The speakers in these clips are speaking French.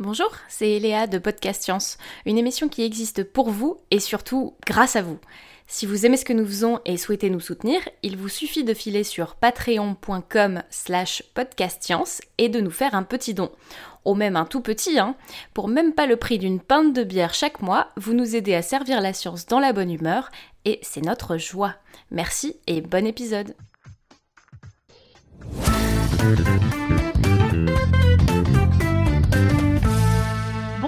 Bonjour, c'est Léa de Podcast Science, une émission qui existe pour vous et surtout grâce à vous. Si vous aimez ce que nous faisons et souhaitez nous soutenir, il vous suffit de filer sur patreon.com slash podcastscience et de nous faire un petit don. Au même un tout petit, hein. Pour même pas le prix d'une pinte de bière chaque mois, vous nous aidez à servir la science dans la bonne humeur et c'est notre joie. Merci et bon épisode.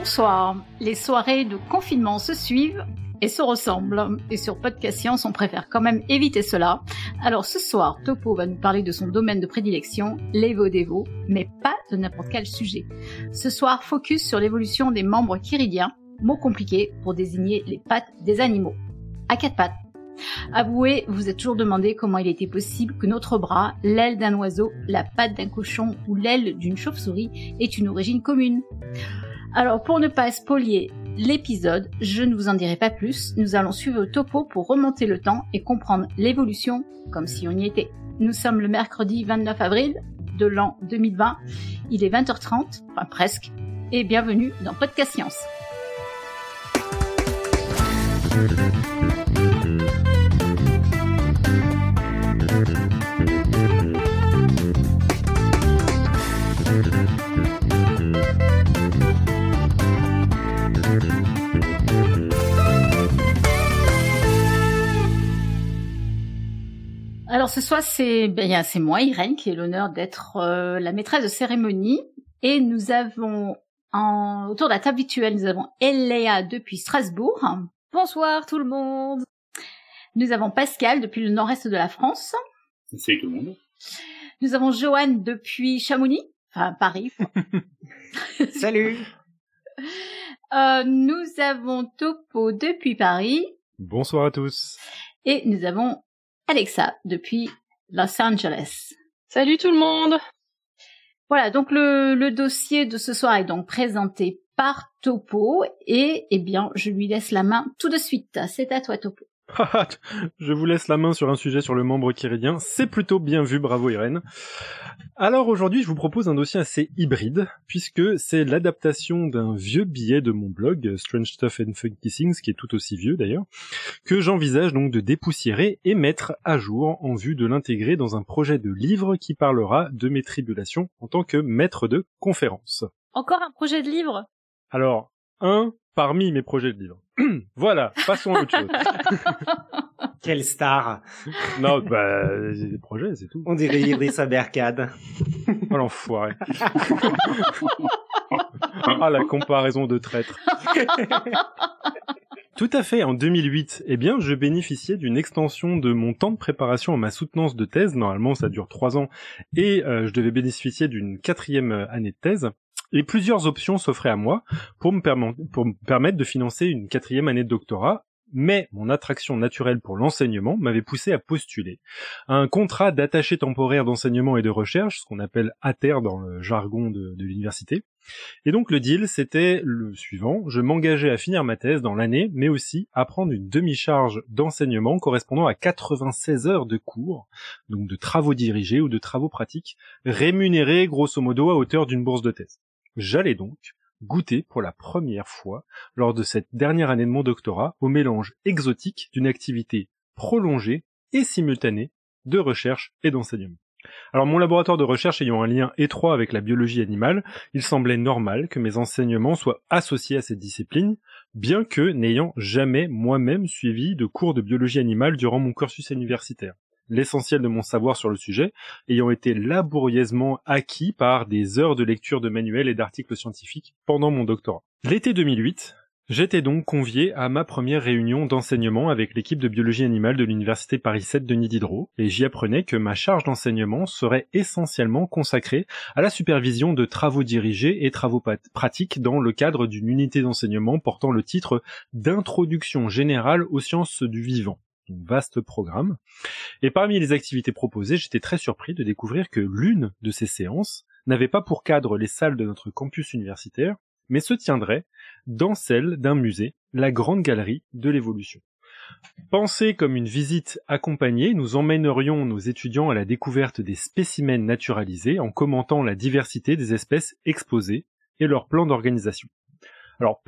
Bonsoir. Les soirées de confinement se suivent et se ressemblent. Et sur Podcast Science, on préfère quand même éviter cela. Alors ce soir, Topo va nous parler de son domaine de prédilection, l'évo-dévo, mais pas de n'importe quel sujet. Ce soir, focus sur l'évolution des membres chiridiens, mot compliqué pour désigner les pattes des animaux. À quatre pattes. Avouez, vous êtes toujours demandé comment il était possible que notre bras, l'aile d'un oiseau, la patte d'un cochon ou l'aile d'une chauve-souris ait une origine commune. Alors pour ne pas spolier l'épisode, je ne vous en dirai pas plus, nous allons suivre le topo pour remonter le temps et comprendre l'évolution comme si on y était. Nous sommes le mercredi 29 avril de l'an 2020, il est 20h30, enfin presque, et bienvenue dans Podcast Science. Alors ce soir, c'est ben, c'est moi, Irène, qui ai l'honneur d'être euh, la maîtresse de cérémonie. Et nous avons, en, autour de la table habituelle, nous avons Eléa depuis Strasbourg. Bonsoir tout le monde. Nous avons Pascal depuis le nord-est de la France. Salut tout le monde. Nous avons Joanne depuis Chamonix, enfin Paris. Salut. Euh, nous avons Topo depuis Paris. Bonsoir à tous. Et nous avons Alexa depuis Los Angeles. Salut tout le monde. Voilà, donc le, le dossier de ce soir est donc présenté par Topo et eh bien je lui laisse la main tout de suite. C'est à toi Topo. je vous laisse la main sur un sujet sur le membre chiridien. C'est plutôt bien vu, bravo Irène. Alors aujourd'hui, je vous propose un dossier assez hybride, puisque c'est l'adaptation d'un vieux billet de mon blog, Strange Stuff and Funky Things, qui est tout aussi vieux d'ailleurs, que j'envisage donc de dépoussiérer et mettre à jour en vue de l'intégrer dans un projet de livre qui parlera de mes tribulations en tant que maître de conférence. Encore un projet de livre? Alors, un parmi mes projets de livre. voilà, passons à autre chose. Quelle star Non, bah, j'ai des projets, c'est tout. On dirait Idriss Abercade. oh l'enfoiré. ah, la comparaison de traître. Tout à fait, en 2008, eh bien, je bénéficiais d'une extension de mon temps de préparation à ma soutenance de thèse. Normalement, ça dure trois ans, et euh, je devais bénéficier d'une quatrième année de thèse. Et plusieurs options s'offraient à moi pour me, permettre de financer une quatrième année de doctorat mais mon attraction naturelle pour l'enseignement m'avait poussé à postuler un contrat d'attaché temporaire d'enseignement et de recherche, ce qu'on appelle ATER dans le jargon de l'université. Et donc le deal, c'était le suivant, je m'engageais à finir ma thèse dans l'année, mais aussi à prendre une demi-charge d'enseignement correspondant à 96 heures de cours, donc de travaux dirigés ou de travaux pratiques, rémunérés grosso modo à hauteur d'une bourse de thèse. J'allais donc goûter pour la première fois, lors de cette dernière année de mon doctorat, au mélange exotique d'une activité prolongée et simultanée de recherche et d'enseignement. Alors mon laboratoire de recherche ayant un lien étroit avec la biologie animale, il semblait normal que mes enseignements soient associés à cette discipline, bien que n'ayant jamais moi-même suivi de cours de biologie animale durant mon cursus universitaire l'essentiel de mon savoir sur le sujet ayant été laborieusement acquis par des heures de lecture de manuels et d'articles scientifiques pendant mon doctorat. L'été 2008, J'étais donc convié à ma première réunion d'enseignement avec l'équipe de biologie animale de l'université Paris 7 Denis Diderot, et j'y apprenais que ma charge d'enseignement serait essentiellement consacrée à la supervision de travaux dirigés et travaux pratiques dans le cadre d'une unité d'enseignement portant le titre d'introduction générale aux sciences du vivant vaste programme. Et parmi les activités proposées, j'étais très surpris de découvrir que l'une de ces séances n'avait pas pour cadre les salles de notre campus universitaire, mais se tiendrait dans celle d'un musée, la Grande Galerie de l'Évolution. Pensée comme une visite accompagnée, nous emmènerions nos étudiants à la découverte des spécimens naturalisés en commentant la diversité des espèces exposées et leur plan d'organisation. Alors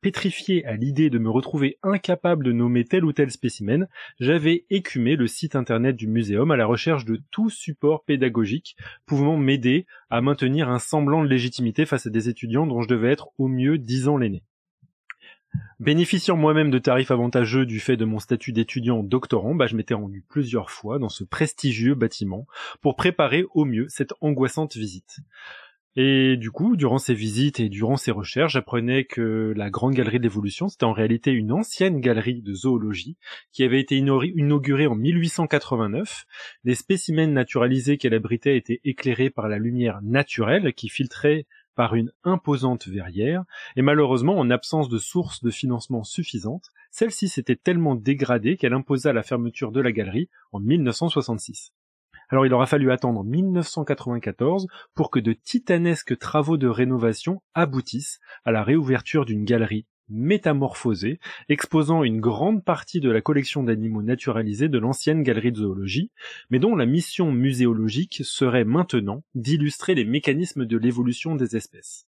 pétrifié à l'idée de me retrouver incapable de nommer tel ou tel spécimen, j'avais écumé le site internet du muséum à la recherche de tout support pédagogique pouvant m'aider à maintenir un semblant de légitimité face à des étudiants dont je devais être au mieux dix ans l'aîné. Bénéficiant moi-même de tarifs avantageux du fait de mon statut d'étudiant doctorant, bah, je m'étais rendu plusieurs fois dans ce prestigieux bâtiment pour préparer au mieux cette angoissante visite. Et du coup, durant ces visites et durant ces recherches, j'apprenais que la Grande Galerie de l'Évolution, c'était en réalité une ancienne galerie de zoologie qui avait été inaugurée en 1889. Les spécimens naturalisés qu'elle abritait étaient éclairés par la lumière naturelle qui filtrait par une imposante verrière, et malheureusement, en absence de sources de financement suffisantes, celle-ci s'était tellement dégradée qu'elle imposa la fermeture de la galerie en 1966. Alors il aura fallu attendre 1994 pour que de titanesques travaux de rénovation aboutissent à la réouverture d'une galerie métamorphosée, exposant une grande partie de la collection d'animaux naturalisés de l'ancienne galerie de zoologie, mais dont la mission muséologique serait maintenant d'illustrer les mécanismes de l'évolution des espèces.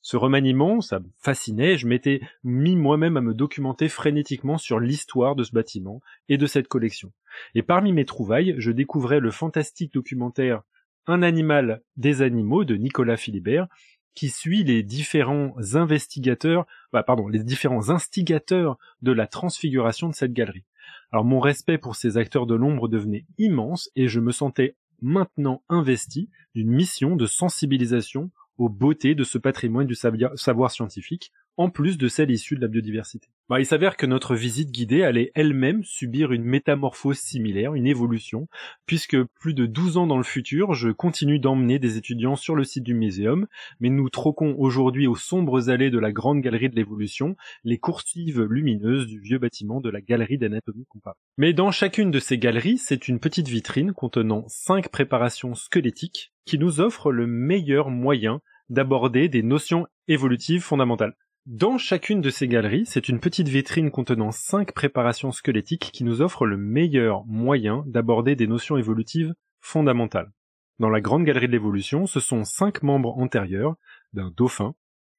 Ce remaniement, ça me fascinait, je m'étais mis moi-même à me documenter frénétiquement sur l'histoire de ce bâtiment et de cette collection. Et parmi mes trouvailles, je découvrais le fantastique documentaire Un animal des animaux de Nicolas Philibert, qui suit les différents investigateurs, bah, pardon, les différents instigateurs de la transfiguration de cette galerie. Alors mon respect pour ces acteurs de l'ombre devenait immense et je me sentais maintenant investi d'une mission de sensibilisation aux beautés de ce patrimoine du savoir scientifique, en plus de celle issue de la biodiversité. Bah, il s'avère que notre visite guidée allait elle-même subir une métamorphose similaire, une évolution, puisque plus de 12 ans dans le futur, je continue d'emmener des étudiants sur le site du muséum, mais nous troquons aujourd'hui aux sombres allées de la grande galerie de l'évolution les coursives lumineuses du vieux bâtiment de la galerie d'anatomie comparée. Mais dans chacune de ces galeries, c'est une petite vitrine contenant cinq préparations squelettiques qui nous offrent le meilleur moyen d'aborder des notions évolutives fondamentales. Dans chacune de ces galeries, c'est une petite vitrine contenant cinq préparations squelettiques qui nous offrent le meilleur moyen d'aborder des notions évolutives fondamentales. Dans la grande galerie de l'évolution, ce sont cinq membres antérieurs d'un dauphin,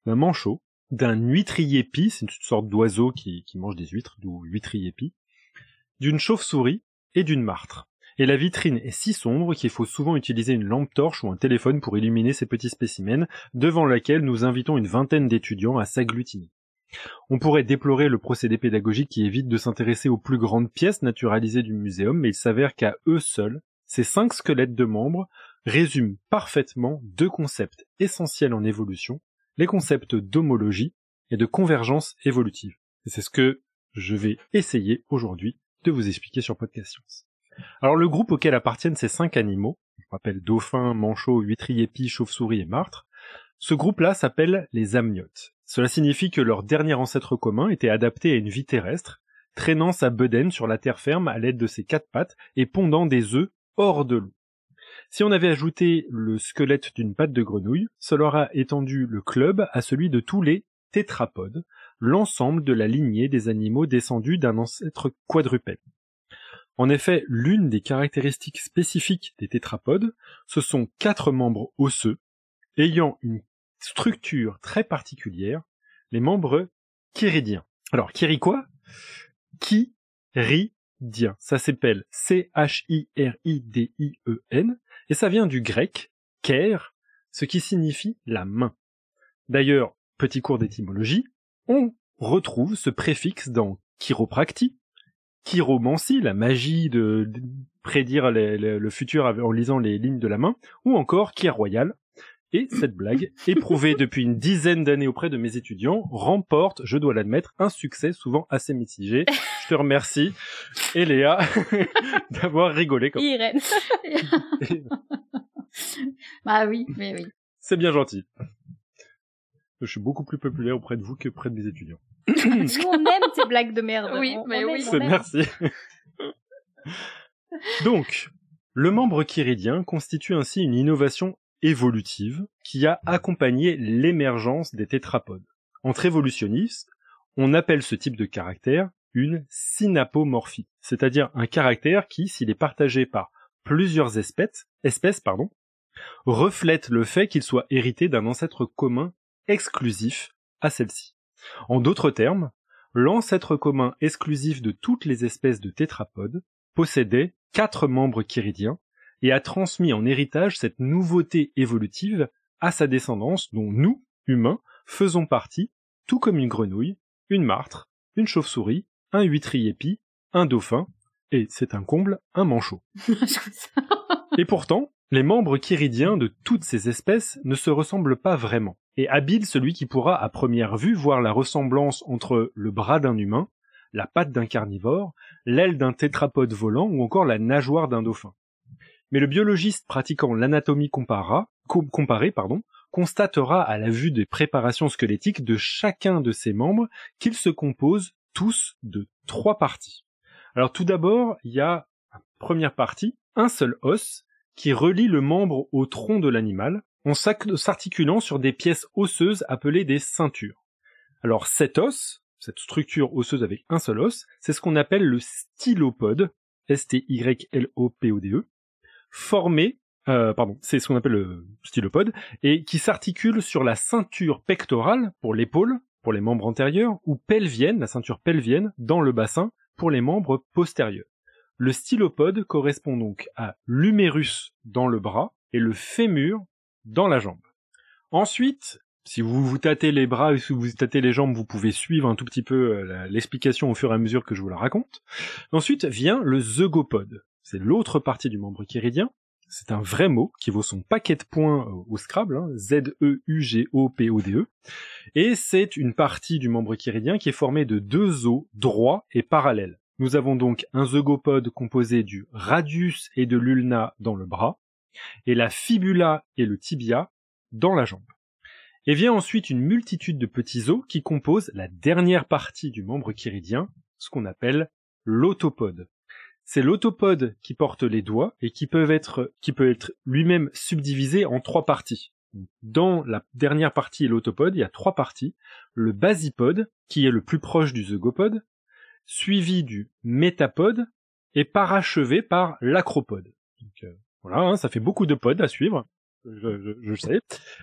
d'un manchot, d'un huîtrier-pie, c'est une sorte d'oiseau qui, mange des huîtres, d'où huîtrier-pie, d'une chauve-souris et d'une martre et la vitrine est si sombre qu'il faut souvent utiliser une lampe torche ou un téléphone pour illuminer ces petits spécimens, devant laquelle nous invitons une vingtaine d'étudiants à s'agglutiner. On pourrait déplorer le procédé pédagogique qui évite de s'intéresser aux plus grandes pièces naturalisées du muséum, mais il s'avère qu'à eux seuls, ces cinq squelettes de membres résument parfaitement deux concepts essentiels en évolution, les concepts d'homologie et de convergence évolutive. Et c'est ce que je vais essayer aujourd'hui de vous expliquer sur Podcast Science. Alors le groupe auquel appartiennent ces cinq animaux, je rappelle dauphin, manchot, huîtrier, pie, chauve-souris et martre, ce groupe-là s'appelle les amniotes. Cela signifie que leur dernier ancêtre commun était adapté à une vie terrestre, traînant sa bedaine sur la terre ferme à l'aide de ses quatre pattes et pondant des œufs hors de l'eau. Si on avait ajouté le squelette d'une patte de grenouille, cela aurait étendu le club à celui de tous les tétrapodes, l'ensemble de la lignée des animaux descendus d'un ancêtre quadrupède. En effet, l'une des caractéristiques spécifiques des tétrapodes, ce sont quatre membres osseux, ayant une structure très particulière, les membres chiridiens. Alors, chiri quoi Chiridien. Ça s'appelle C-H-I-R-I-D-I-E-N, et ça vient du grec ker, ce qui signifie la main. D'ailleurs, petit cours d'étymologie, on retrouve ce préfixe dans chiropractie, chiromancie, la magie de, prédire le futur en lisant les lignes de la main, ou encore qui royal. Et cette blague, éprouvée depuis une dizaine d'années auprès de mes étudiants, remporte, je dois l'admettre, un succès souvent assez mitigé. Je te remercie, et Léa, d'avoir rigolé comme Irène. bah oui, mais oui. C'est bien gentil. Je suis beaucoup plus populaire auprès de vous que auprès de mes étudiants. Nous, on aime ces blagues de merde. Oui, mais oui. Merci. Donc, le membre chiridien constitue ainsi une innovation évolutive qui a accompagné l'émergence des tétrapodes. Entre évolutionnistes, on appelle ce type de caractère une synapomorphie, c'est-à-dire un caractère qui, s'il est partagé par plusieurs espèces, espèces pardon, reflète le fait qu'il soit hérité d'un ancêtre commun exclusif à celle-ci. En d'autres termes, l'ancêtre commun exclusif de toutes les espèces de tétrapodes possédait quatre membres chiridiens et a transmis en héritage cette nouveauté évolutive à sa descendance dont nous, humains, faisons partie, tout comme une grenouille, une martre, une chauve-souris, un huîtrier-pie, un dauphin, et c'est un comble, un manchot. et pourtant, les membres chiridiens de toutes ces espèces ne se ressemblent pas vraiment, et habile celui qui pourra à première vue voir la ressemblance entre le bras d'un humain, la patte d'un carnivore, l'aile d'un tétrapode volant ou encore la nageoire d'un dauphin. Mais le biologiste pratiquant l'anatomie comparée constatera à la vue des préparations squelettiques de chacun de ces membres qu'ils se composent tous de trois parties. Alors tout d'abord, il y a, première partie, un seul os qui relie le membre au tronc de l'animal en s'articulant sur des pièces osseuses appelées des ceintures. Alors cet os, cette structure osseuse avec un seul os, c'est ce qu'on appelle le stylopode, S-T-Y-L-O-P-O-D-E, formé, euh, pardon, c'est ce qu'on appelle le stylopode, et qui s'articule sur la ceinture pectorale pour l'épaule, pour les membres antérieurs, ou pelvienne, la ceinture pelvienne, dans le bassin, pour les membres postérieurs. Le stylopode correspond donc à l'humérus dans le bras et le fémur dans la jambe. Ensuite, si vous vous tâtez les bras ou si vous tâtez les jambes, vous pouvez suivre un tout petit peu euh, l'explication au fur et à mesure que je vous la raconte. Ensuite vient le zeugopode. C'est l'autre partie du membre chiridien. C'est un vrai mot qui vaut son paquet de points au Scrabble, hein, Z-E-U-G-O-P-O-D-E. Et c'est une partie du membre chiridien qui est formée de deux os droits et parallèles. Nous avons donc un zeugopode composé du radius et de l'ulna dans le bras, et la fibula et le tibia dans la jambe. Et vient ensuite une multitude de petits os qui composent la dernière partie du membre chiridien, ce qu'on appelle l'autopode. C'est l'autopode qui porte les doigts et qui peut être, qui peut être lui-même subdivisé en trois parties. Dans la dernière partie l'autopode, il y a trois parties. Le basipode, qui est le plus proche du zeugopode, suivi du métapode et parachevé par l'acropode. Euh, voilà, hein, ça fait beaucoup de pods à suivre je, je, sais.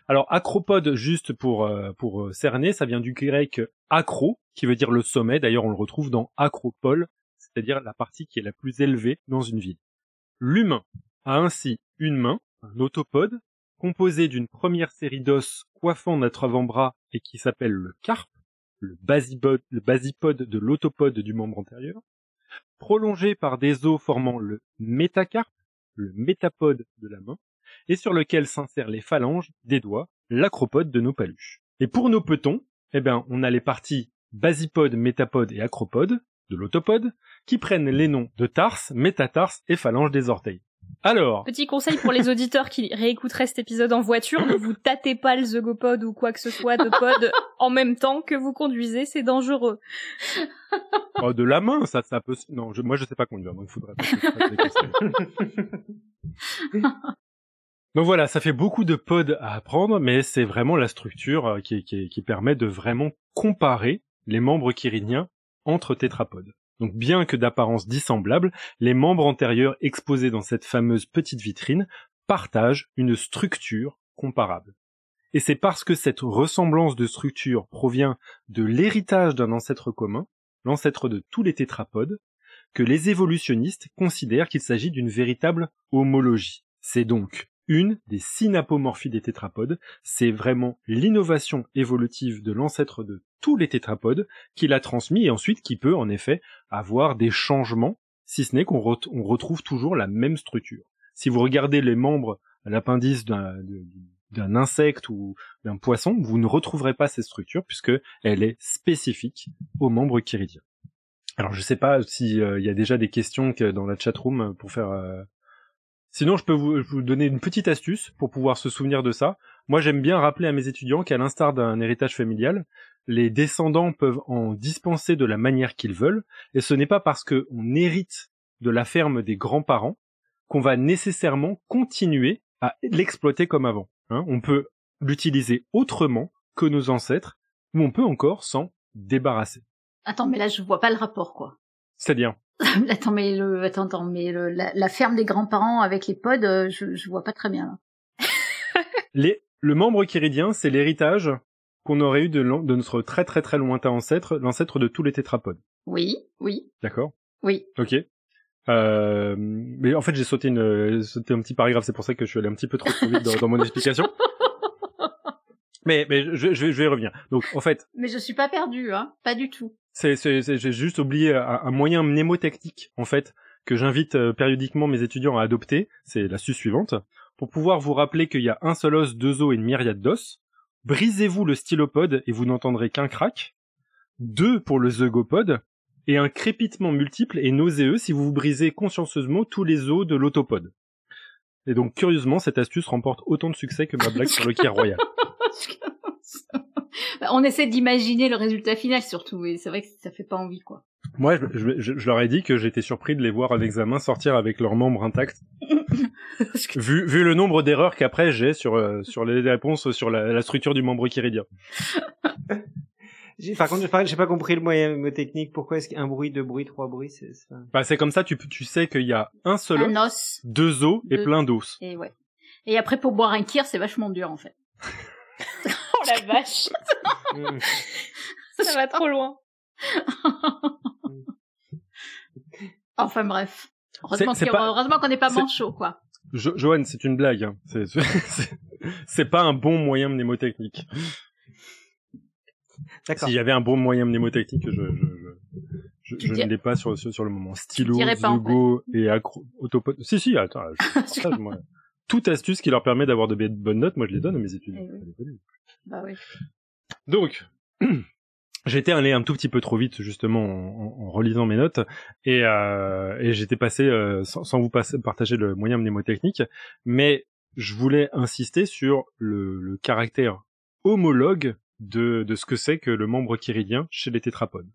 Alors acropode, juste pour euh, pour euh, cerner, ça vient du grec acro, qui veut dire le sommet. D'ailleurs, on le retrouve dans acropole, c'est-à-dire la partie qui est la plus élevée dans une ville. L'humain a ainsi une main, un autopode, composé d'une première série d'os coiffant notre avant-bras et qui s'appelle le carpe, le basipode, le basipode de l'autopode du membre antérieur, prolongé par des os formant le métacarpe, le métapode de la main, et sur lequel s'insèrent les phalanges des doigts, l'acropode de nos paluches. Et pour nos petons, eh ben, on a les parties basipode, métapode et acropode de l'autopode, qui prennent les noms de tarse, métatarse et phalange des orteils. Alors. Petit conseil pour les auditeurs qui réécouteraient cet épisode en voiture, ne vous tâtez pas le zeugopode ou quoi que ce soit de pod en même temps que vous conduisez, c'est dangereux. Oh, de la main, ça, ça peut, non, moi je sais pas conduire, donc il faudrait Donc voilà, ça fait beaucoup de pods à apprendre, mais c'est vraiment la structure euh, qui, qui, permet de vraiment comparer les membres chiridiens entre tétrapodes. Donc bien que d'apparence dissemblable, les membres antérieurs exposés dans cette fameuse petite vitrine partagent une structure comparable. Et c'est parce que cette ressemblance de structure provient de l'héritage d'un ancêtre commun, l'ancêtre de tous les tétrapodes, que les évolutionnistes considèrent qu'il s'agit d'une véritable homologie. C'est donc une des synapomorphies des tétrapodes. C'est vraiment l'innovation évolutive de l'ancêtre de tous les tétrapodes qui l'a transmis et ensuite qui peut en effet avoir des changements, si ce n'est qu'on retrouve toujours la même structure. Si vous regardez les membres, l'appendice d'un insecte ou d'un poisson, vous ne retrouverez pas cette structure puisque elle est spécifique aux membres chiridiens. Alors je sais pas s'il euh, y a déjà des questions que dans la chatroom pour faire euh, Sinon, je peux vous, donner une petite astuce pour pouvoir se souvenir de ça. Moi, j'aime bien rappeler à mes étudiants qu'à l'instar d'un héritage familial, les descendants peuvent en dispenser de la manière qu'ils veulent, et ce n'est pas parce qu'on hérite de la ferme des grands-parents qu'on va nécessairement continuer à l'exploiter comme avant. Hein. on peut l'utiliser autrement que nos ancêtres, ou on peut encore s'en débarrasser. Attends, mais là je vois pas le rapport, quoi. C'est-à-dire? attends, mais le, attends, attends, mais le, la, ferme des grands-parents avec les pods, euh, je, je vois pas très bien. les, le membre chiridien, c'est l'héritage qu'on aurait eu de, de notre très très très lointain ancêtre, l'ancêtre de tous les tétrapodes. Oui, oui, D'accord? Oui. Ok. Euh, mais en fait, j'ai sauté une, sauté un petit paragraphe, c'est pour ça que je suis allé un petit peu trop, trop vite dans, dans mon explication. Mais, mais je, je, vais- je vais y revenir. Donc, en fait, Mais je suis pas perdue, hein. Pas du tout. C'est, j'ai juste oublié un, moyen mnémotechnique, en fait, que j'invite euh, périodiquement mes étudiants à adopter. C'est l'astuce suivante. Pour pouvoir vous rappeler qu'il y a un seul os, deux os et une myriade d'os, brisez-vous le stylopode et vous n'entendrez qu'un crack. Deux pour le zeugopode et un crépitement multiple et nauséeux si vous vous brisez consciencieusement tous les os de l'autopode. Et donc, curieusement, cette astuce remporte autant de succès que ma blague sur le Kier Royal. Bah, On essaie d'imaginer le résultat final surtout, et c'est vrai que ça fait pas envie, quoi. Moi, je, je- je- je leur ai dit que j'étais surpris de les voir à l'examen sortir avec leurs membres intacts. vu, vu le nombre d'erreurs qu'après j'ai sur, euh, sur les réponses sur la, la structure du membre chiridien. J'ai- Par contre, j'ai pas, compris le moyen mnémotechnique. Pourquoi est-ce qu'un bruit, deux bruits, trois bruits, c'est pas- Bah, c'est comme ça, tu, tu sais qu'il y a un seul os, Un os. deux os et Deux. plein d'os. Et ouais. Et après, pour boire un kir, c'est vachement dur, en fait. La vache, ça va trop loin. Enfin, bref. Heureusement qu'il- pas- qu'on n'est pas manchot, quoi. Jo- Johan, c'est une blague. Hein. C'est- pas un bon moyen mnémotechnique. D'accord. S'il y avait un bon moyen mnémotechnique, je, je, je, je, Tu je dis- ne l'ai pas sur, sur, sur le moment. Stylo, pas, en Zugo et acro, autopode. Si, si, attends, je partage, moi. Toute astuce qui leur permet d'avoir de bonnes notes, moi je les donne à mes. Eh. Faut les connaître. Bah oui. Donc, j'étais allé un tout petit peu trop vite justement en, en- en relisant mes notes et, euh, et j'étais passé euh, sans, sans vous passer- partager le moyen mnémotechnique, mais je voulais insister sur le, le caractère homologue de, de ce que c'est que le membre chiridien chez les tétrapodes.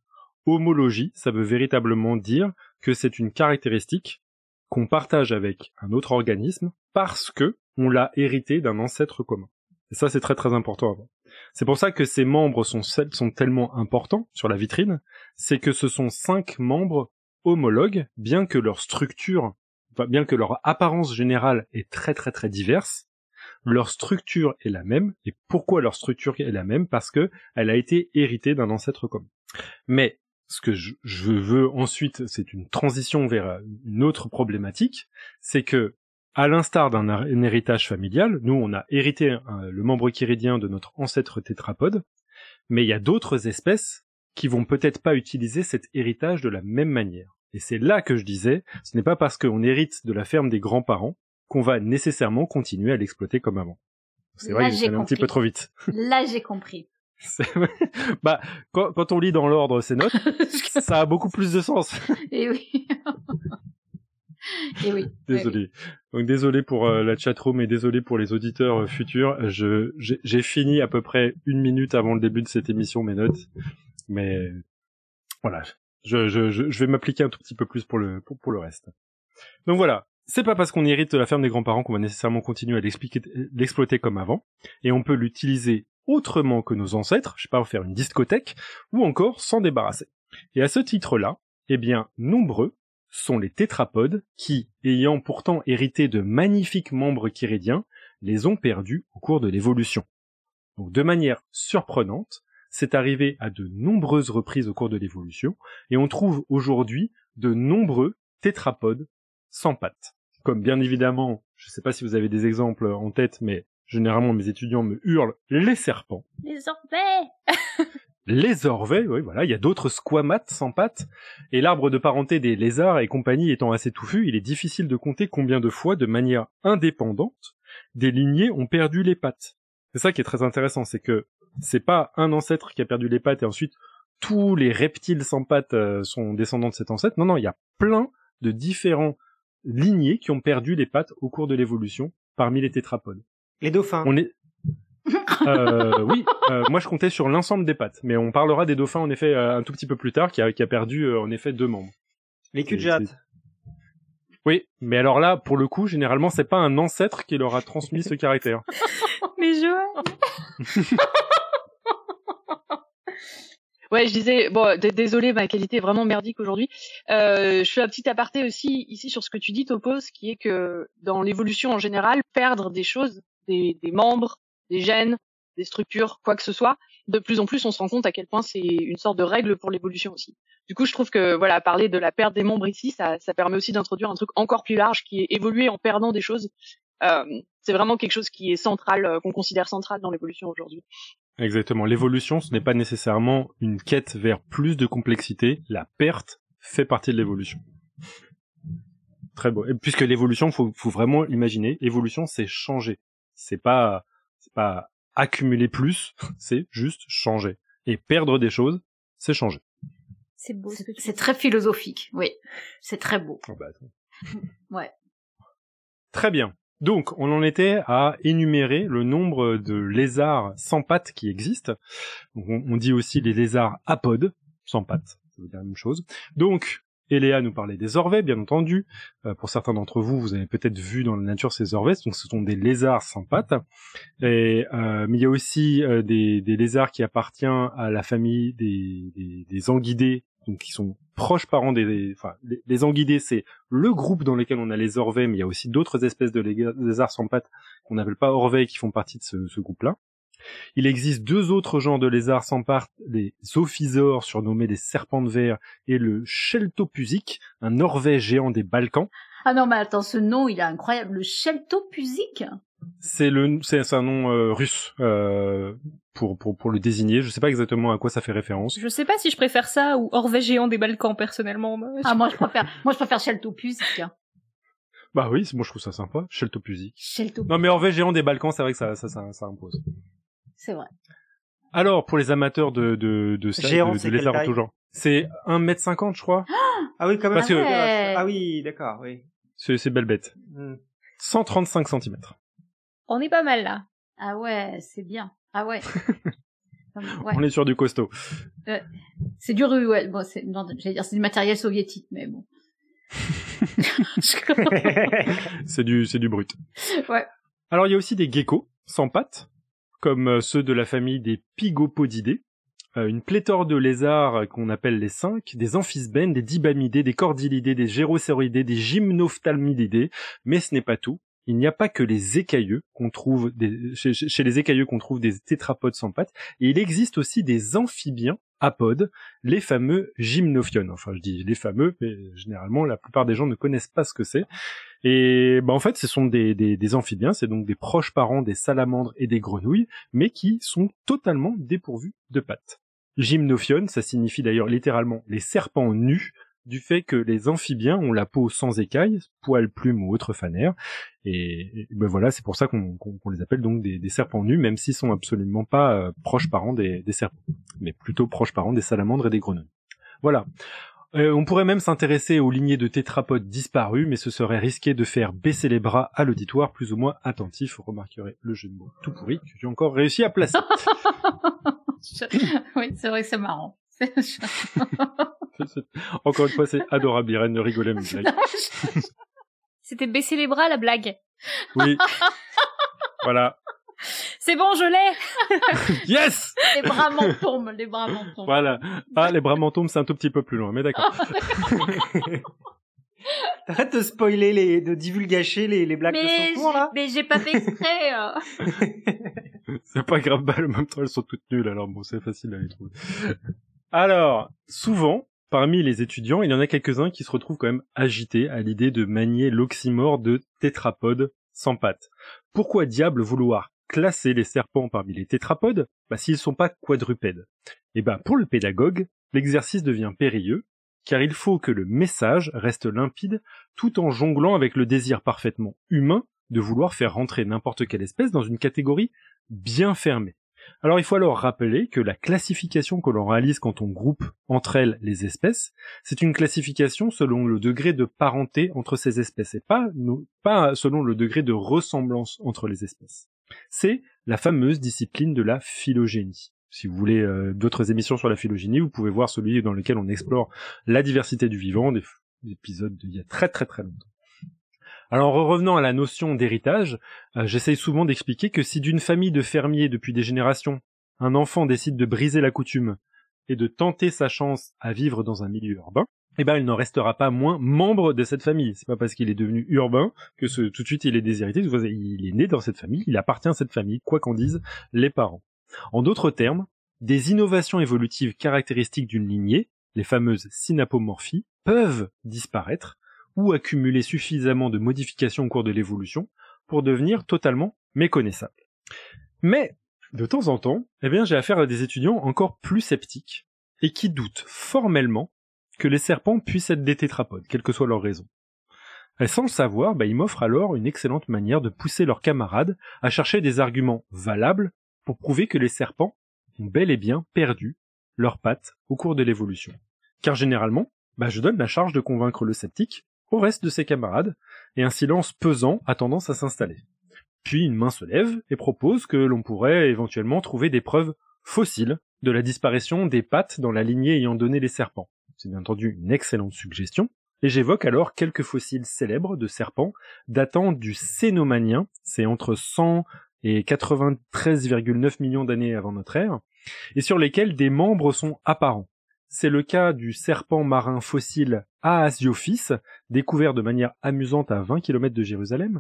Homologie, ça veut véritablement dire que c'est une caractéristique qu'on partage avec un autre organisme parce que on l'a hérité d'un ancêtre commun. Et ça, c'est très très important à voir. C'est pour ça que ces membres sont, tellement importants sur la vitrine, c'est que ce sont cinq membres homologues, bien que leur structure, bien que leur apparence générale est très très très diverse, leur structure est la même. Et pourquoi leur structure est la même? Parce que elle a été héritée d'un ancêtre commun. Mais ce que je veux ensuite, c'est une transition vers une autre problématique, c'est que à l'instar d'un héritage familial, nous on a hérité le membre chiridien de notre ancêtre tétrapode, mais il y a d'autres espèces qui vont peut-être pas utiliser cet héritage de la même manière. Et c'est là que je disais, ce n'est pas parce qu'on hérite de la ferme des grands-parents qu'on va nécessairement continuer à l'exploiter comme avant. C'est vrai j'ai un petit peu trop vite. Là, j'ai compris. Bah, quand, quand on lit dans l'ordre ces notes, ça a beaucoup plus de sens. Et oui. Et oui. Désolé. Donc désolé pour euh, la chatroom et désolé pour les auditeurs euh, futurs. Je j'ai fini à peu près une minute avant le début de cette émission mes notes, mais voilà. Je je je, je vais m'appliquer un tout petit peu plus pour le pour, pour le reste. Donc voilà. C'est pas parce qu'on hérite de la ferme des grands-parents qu'on va nécessairement continuer à l'exploiter comme avant, et on peut l'utiliser autrement que nos ancêtres, je sais pas, faire une discothèque, ou encore s'en débarrasser. Et à ce titre-là, eh bien, nombreux sont les tétrapodes qui, ayant pourtant hérité de magnifiques membres chiridiens, les ont perdus au cours de l'évolution. Donc de manière surprenante, c'est arrivé à de nombreuses reprises au cours de l'évolution, et on trouve aujourd'hui de nombreux tétrapodes sans pattes. Comme bien évidemment, je ne sais pas si vous avez des exemples en tête, mais généralement mes étudiants me hurlent les serpents. Les orbeys Les orvets, oui, voilà, il y a d'autres squamates sans pattes, et l'arbre de parenté des lézards et compagnie étant assez touffu, il est difficile de compter combien de fois, de manière indépendante, des lignées ont perdu les pattes. C'est ça qui est très intéressant, c'est que c'est pas un ancêtre qui a perdu les pattes et ensuite tous les reptiles sans pattes euh, sont descendants de cet ancêtre. Non, non, il y a plein de différents lignées qui ont perdu les pattes au cours de l'évolution parmi les tétrapodes. Les dauphins. On est euh, oui, euh, moi je comptais sur l'ensemble des pattes, mais on parlera des dauphins en effet euh, un tout petit peu plus tard, qui a, qui a perdu en effet deux membres. Les cul Oui, mais alors là, pour le coup, généralement, c'est pas un ancêtre qui leur a transmis ce caractère. Mais Johan Ouais, je disais, bon, désolé, ma qualité est vraiment merdique aujourd'hui. Euh, je fais un petit aparté aussi ici sur ce que tu dis, Topos, qui est que dans l'évolution en général, perdre des choses, des, des membres, des gènes, des structures, quoi que ce soit, de plus en plus on se rend compte à quel point c'est une sorte de règle pour l'évolution aussi. Du coup, je trouve que voilà, parler de la perte des membres ici, ça, ça permet aussi d'introduire un truc encore plus large qui est évolué en perdant des choses. Euh, c'est vraiment quelque chose qui est central, euh, qu'on considère central dans l'évolution aujourd'hui. Exactement. L'évolution, ce n'est pas nécessairement une quête vers plus de complexité. La perte fait partie de l'évolution. Très beau. Et puisque l'évolution, faut, faut vraiment imaginer, évolution, c'est changer. C'est pas, pas accumuler plus, c'est juste changer. Et perdre des choses, c'est changer. C'est beau. C'est très philosophique, oui. C'est très beau. Oh, bah. Ouais. Très bien. Donc, on en était à énumérer le nombre de lézards sans pattes qui existent. On dit aussi les lézards apodes, sans pattes, ça veut dire la même chose. Donc, Eléa nous parlait des orvets, bien entendu. Euh, pour certains d'entre vous, vous avez peut-être vu dans la nature ces orvets, donc ce sont des lézards sans pattes. Et, euh, mais il y a aussi euh, des, lézards qui appartiennent à la famille des, des, anguidés, donc qui sont proches parents des, enfin, les, anguidés, c'est le groupe dans lequel on a les orvets, mais il y a aussi d'autres espèces de lézards sans pattes qu'on n'appelle pas orvets qui font partie de ce, ce groupe-là. Il existe deux autres genres de lézards sans pattes, les ophysores, surnommés les serpents de verre, et le cheltopusic, un orvet géant des Balkans. Ah non, mais attends, ce nom, il est incroyable. Le Sheltopusic C'est le, c'est un nom euh, russe euh, pour, pour pour le désigner. Je sais pas exactement à quoi ça fait référence. Je sais pas si je préfère ça ou Orvet géant des Balkans personnellement. moi. Ah, moi, je préfère, moi, je préfère Sheltopusic. Bah oui, c'est- moi je trouve ça sympa, cheltopusic. Sheltopusic, Non mais orvet géant des Balkans, c'est vrai que ça ça ça, ça impose. C'est vrai. Alors pour les amateurs de de de, ça- Géant, de, de lézards en taille tout genre, c'est 1m50 je crois. Ah oui, quand même. Parce que- Ouais. Ah oui, d'accord, oui. C'est c'est belle bête. Hmm. 135 cm. On est pas mal là. Ah ouais, c'est bien. Ah ouais. On est sur du costaud. C'est du ru, ouais. Bon, c'est, j'allais dire, c'est du matériel soviétique, mais bon. c'est du c'est du brut. Ouais. Alors il y a aussi des geckos sans pattes, comme euh, ceux de la famille des pygopodidés, euh, une pléthore de lézards euh, qu'on appelle les cinq, des amphisbènes, des dibamidés, des cordylidés, des gérocéroïdés, des gymnophthalmididés, mais ce n'est pas tout. Il n'y a pas que les écailleux qu'on trouve chez les écailleux qu'on trouve des tétrapodes sans pattes, et il existe aussi des amphibiens apodes, les fameux gymnophiones. Enfin, je dis les fameux, mais généralement la plupart des gens ne connaissent pas ce que c'est. Et bah, en fait, ce sont des, amphibiens, c'est donc des proches parents des salamandres et des grenouilles, mais qui sont totalement dépourvus de pattes. Gymnophiones, ça signifie d'ailleurs littéralement les serpents nus, du fait que les amphibiens ont la peau sans écailles, poils, plumes ou autres fanères. Et, ben voilà, c'est pour ça qu'on les appelle donc des, serpents nus, même s'ils sont absolument pas euh, proches parents des, serpents, mais plutôt proches parents des salamandres et des grenouilles. Voilà. Euh, on pourrait même s'intéresser aux lignées de tétrapodes disparus, mais ce serait risqué de faire baisser les bras à l'auditoire plus ou moins attentif. Vous remarquerez le jeu de mots tout pourri que j'ai encore réussi à placer. oui, c'est vrai que c'est marrant. encore une fois, c'est adorable, Irène, de rigoler à mes blagues. C'était baisser les bras la blague. Oui. voilà. C'est bon, je l'ai. Yes! les bras m'en tombent, les bras m'en tombent. Voilà. Ah, les bras m'en tombent, c'est un tout petit peu plus loin, mais d'accord. Arrête de spoiler les, de divulgacher les, les blagues de mais, son cours, là. j'ai- mais j'ai pas fait exprès. euh. c'est pas grave, bah, en même temps, elles sont toutes nulles, alors bon, c'est facile à les trouver. Alors, souvent, parmi les étudiants, il y en a quelques-uns qui se retrouvent quand même agités à l'idée de manier l'oxymore de tétrapode sans pattes. Pourquoi diable vouloir classer les serpents parmi les tétrapodes? Bah, s'ils sont pas quadrupèdes Eh ben, pour le pédagogue, l'exercice devient périlleux, car il faut que le message reste limpide tout en jonglant avec le désir parfaitement humain de vouloir faire rentrer n'importe quelle espèce dans une catégorie bien fermée. Alors il faut alors rappeler que la classification que l'on réalise quand on groupe entre elles les espèces, c'est une classification selon le degré de parenté entre ces espèces et pas, selon le degré de ressemblance entre les espèces. C'est la fameuse discipline de la phylogénie. Si vous voulez euh, d'autres émissions sur la phylogénie, vous pouvez voir celui dans lequel on explore la diversité du vivant, des épisodes d'il y a très très très longtemps. Alors en revenant à la notion d'héritage, euh, j'essaye souvent d'expliquer que si d'une famille de fermiers depuis des générations, un enfant décide de briser la coutume et de tenter sa chance à vivre dans un milieu urbain, eh ben il n'en restera pas moins membre de cette famille. C'est pas parce qu'il est devenu urbain que ce, tout de suite il est déshérité. Il est né dans cette famille, il appartient à cette famille, quoi qu'en disent les parents. En d'autres termes, des innovations évolutives caractéristiques d'une lignée, les fameuses synapomorphies, peuvent disparaître ou accumuler suffisamment de modifications au cours de l'évolution pour devenir totalement méconnaissables. Mais, de temps en temps, eh bien, j'ai affaire à des étudiants encore plus sceptiques et qui doutent formellement que les serpents puissent être des tétrapodes, quelle que soit leur raison. Et sans le savoir, bah, ils m'offrent alors une excellente manière de pousser leurs camarades à chercher des arguments valables pour prouver que les serpents ont bel et bien perdu leurs pattes au cours de l'évolution. Car généralement, bah, je donne la charge de convaincre le sceptique au reste de ses camarades, et un silence pesant a tendance à s'installer. Puis une main se lève et propose que l'on pourrait éventuellement trouver des preuves fossiles de la disparition des pattes dans la lignée ayant donné les serpents. C'est bien entendu une excellente suggestion, et j'évoque alors quelques fossiles célèbres de serpents datant du Cénomanien, c'est entre 100 et 93,9 millions d'années avant notre ère, et sur lesquels des membres sont apparents. C'est le cas du serpent marin fossile Aasiophis, découvert de manière amusante à 20 km de Jérusalem,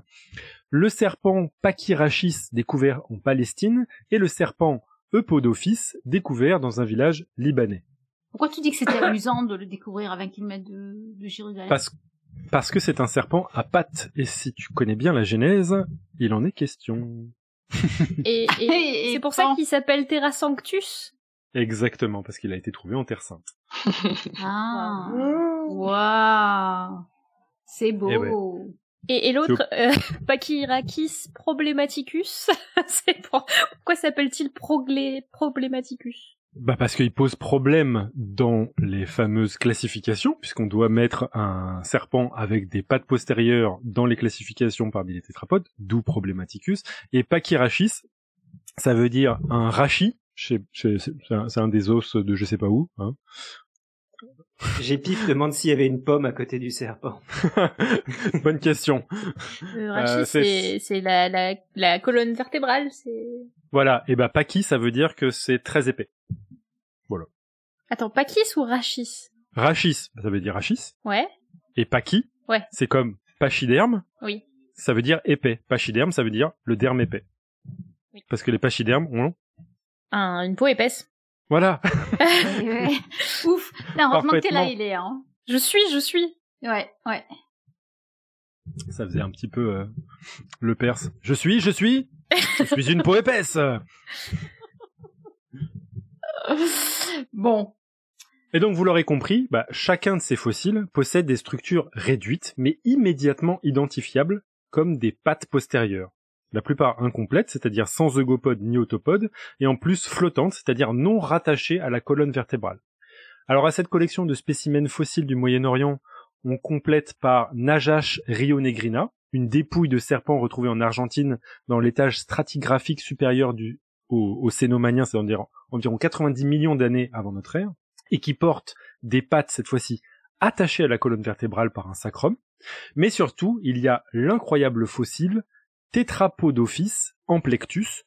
le serpent Pachyrachis, découvert en Palestine, et le serpent Eupodophis, découvert dans un village libanais. Pourquoi tu dis que c'était amusant de le découvrir à 20 km de, de Jérusalem? Parce, parce que c'est un serpent à pattes, et si tu connais bien la Genèse, il en est question. Et, et c'est pour ça qu'il s'appelle Terra Sanctus. Exactement, parce qu'il a été trouvé en Terre Sainte. Ah, waouh, c'est beau. Eh ouais. Et, et l'autre, euh, Pachyrachis problematicus. c'est pour... Pourquoi s'appelle-t-il proglé... problématicus? Bah parce qu'il pose problème dans les fameuses classifications, puisqu'on doit mettre un serpent avec des pattes postérieures dans les classifications parmi les tétrapodes, d'où Problematicus, et Pachyrachis, ça veut dire un rachis, c'est un, c'est un des os de je sais pas où, hein. J'ai pif demande s'il y avait une pomme à côté du serpent. Bonne question. Le Euh, rachis, c'est- la, la, la colonne vertébrale. Voilà, et bah Paki, ça veut dire que c'est très épais. Attends, Pachys ou Rachis? Rachis, ça veut dire rachis, Ouais. et Paki, Ouais. c'est comme pachyderme, Oui. ça veut dire épais. Pachyderme, ça veut dire le derme épais. Oui. Parce que les pachydermes ont... Un, une peau épaisse. Voilà. Ouf. Non, heureusement que t'es là, il est. Hein. Je suis, je suis. Ouais, ouais. Ça faisait un petit peu euh, le perse. Je suis, je suis, je suis une peau épaisse. Bon. Et donc vous l'aurez compris, bah, chacun de ces fossiles possède des structures réduites, mais immédiatement identifiables comme des pattes postérieures. La plupart incomplètes, c'est-à-dire sans eugopode ni autopode, et en plus flottantes, c'est-à-dire non rattachées à la colonne vertébrale. Alors à cette collection de spécimens fossiles du Moyen-Orient, on complète par Najash rionegrina, une dépouille de serpent retrouvée en Argentine dans l'étage stratigraphique supérieur du, au, au Cénomanien, c'est environ, environ 90 millions d'années avant notre ère, et qui porte des pattes cette fois-ci attachées à la colonne vertébrale par un sacrum. Mais surtout, il y a l'incroyable fossile Tetrapodophis amplectus,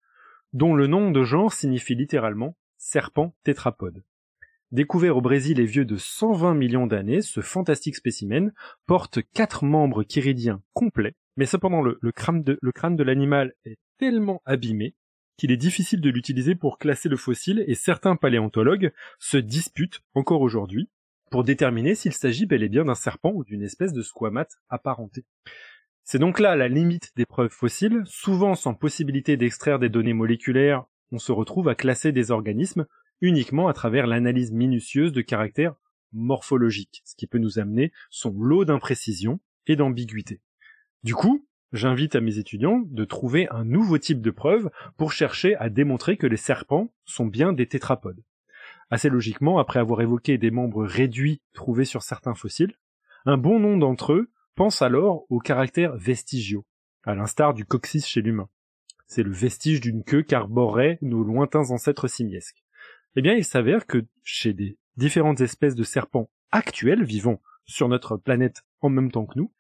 dont le nom de genre signifie littéralement serpent tétrapode. Découvert au Brésil et vieux de 120 millions d'années, ce fantastique spécimen porte quatre membres chiridiens complets, mais cependant le, le crâne de, l'animal est tellement abîmé qu'il est difficile de l'utiliser pour classer le fossile et certains paléontologues se disputent encore aujourd'hui pour déterminer s'il s'agit bel et bien d'un serpent ou d'une espèce de squamate apparentée. C'est donc là la limite des preuves fossiles, souvent sans possibilité d'extraire des données moléculaires, on se retrouve à classer des organismes uniquement à travers l'analyse minutieuse de caractères morphologiques, ce qui peut nous amener son lot d'imprécisions et d'ambiguïté. Du coup, j'invite à mes étudiants de trouver un nouveau type de preuve pour chercher à démontrer que les serpents sont bien des tétrapodes. Assez logiquement, après avoir évoqué des membres réduits trouvés sur certains fossiles, un bon nombre d'entre eux pensent alors aux caractères vestigiaux, à l'instar du coccyx chez l'humain. C'est le vestige d'une queue qu'arboraient nos lointains ancêtres simiesques. Eh bien, il s'avère que chez des différentes espèces de serpents actuels vivant sur notre planète en même temps que nous,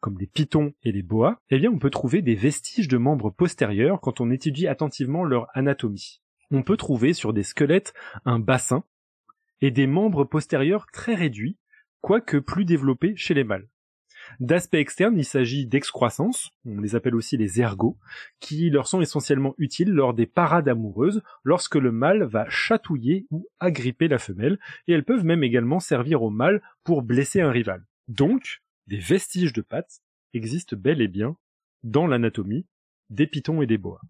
comme les pitons et les boas, eh bien, on peut trouver des vestiges de membres postérieurs quand on étudie attentivement leur anatomie. On peut trouver sur des squelettes un bassin et des membres postérieurs très réduits, quoique plus développée chez les mâles. D'aspect externe, il s'agit d'excroissance, on les appelle aussi les ergots, qui leur sont essentiellement utiles lors des parades amoureuses, lorsque le mâle va chatouiller ou agripper la femelle, et elles peuvent même également servir au mâle pour blesser un rival. Donc, des vestiges de pattes existent bel et bien dans l'anatomie des pitons et des boas.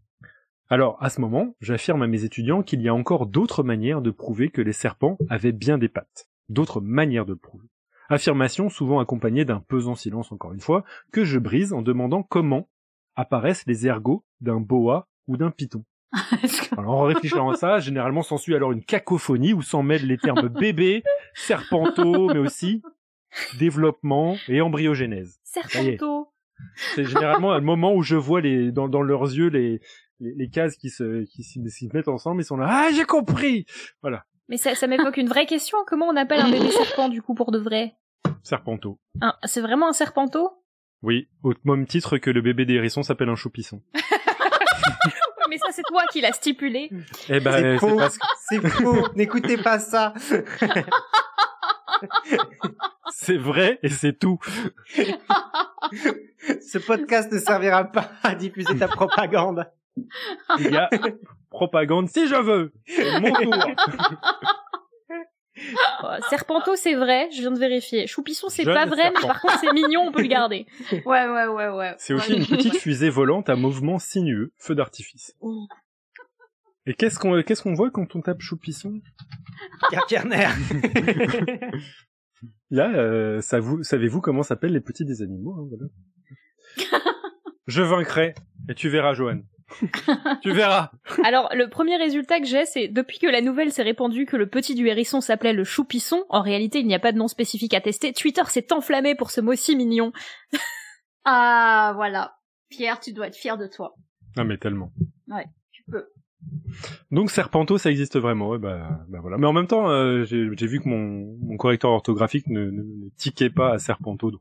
Alors, à ce moment, j'affirme à mes étudiants qu'il y a encore d'autres manières de prouver que les serpents avaient bien des pattes. D'autres manières de le prouver. Affirmation souvent accompagnée d'un pesant silence encore une fois, que je brise en demandant comment apparaissent les ergots d'un boa ou d'un python. Alors en réfléchissant à ça, généralement s'ensuit alors une cacophonie où s'en mêlent les termes bébé, serpento, mais aussi développement et embryogénèse. Serpento. C'est généralement le moment où je vois les dans, dans leurs yeux les, les, les cases qui se qui se mettent ensemble, ils sont là ah j'ai compris voilà. Mais ça, ça m'évoque une vraie question. Comment on appelle un bébé serpent du coup pour de vrai? Serpento. Un- C'est vraiment un serpento? Oui, au même titre que le bébé des hérissons s'appelle un choupisson. Mais ça c'est toi qui l'as stipulé. Eh ben c'est c'est faux, c'est faux. N'écoutez pas ça. c'est vrai et c'est tout. Ce podcast ne servira pas à diffuser ta propagande. Il y a propagande si je veux. C'est mon tour. Oh, serpento c'est vrai, je viens de vérifier. Choupisson c'est pas vrai, mais par contre c'est mignon, on peut le garder. Ouais, ouais, ouais, ouais. C'est aussi une petite fusée volante à mouvement sinueux, feu d'artifice. Et qu'est-ce qu'on qu'est-ce qu'on voit quand on tape choupisson? Kerner. Là, euh, ça vous, savez-vous comment s'appellent les petits des animaux hein, voilà. Je vaincrai, et tu verras, Johan. tu verras. Alors le premier résultat que j'ai, c'est depuis que la nouvelle s'est répandue que le petit du hérisson s'appelait le choupisson, en réalité il n'y a pas de nom spécifique à tester, Twitter s'est enflammé pour ce mot si mignon. Ah, voilà. Pierre, tu dois être fier de toi. Ah mais tellement. Tu peux. Donc Serpento, ça existe vraiment. Ouais, bah, bah voilà. Mais en même temps, euh, j'ai j'ai vu que mon, mon correcteur orthographique ne, ne, ne tiquait pas à Serpento. Donc,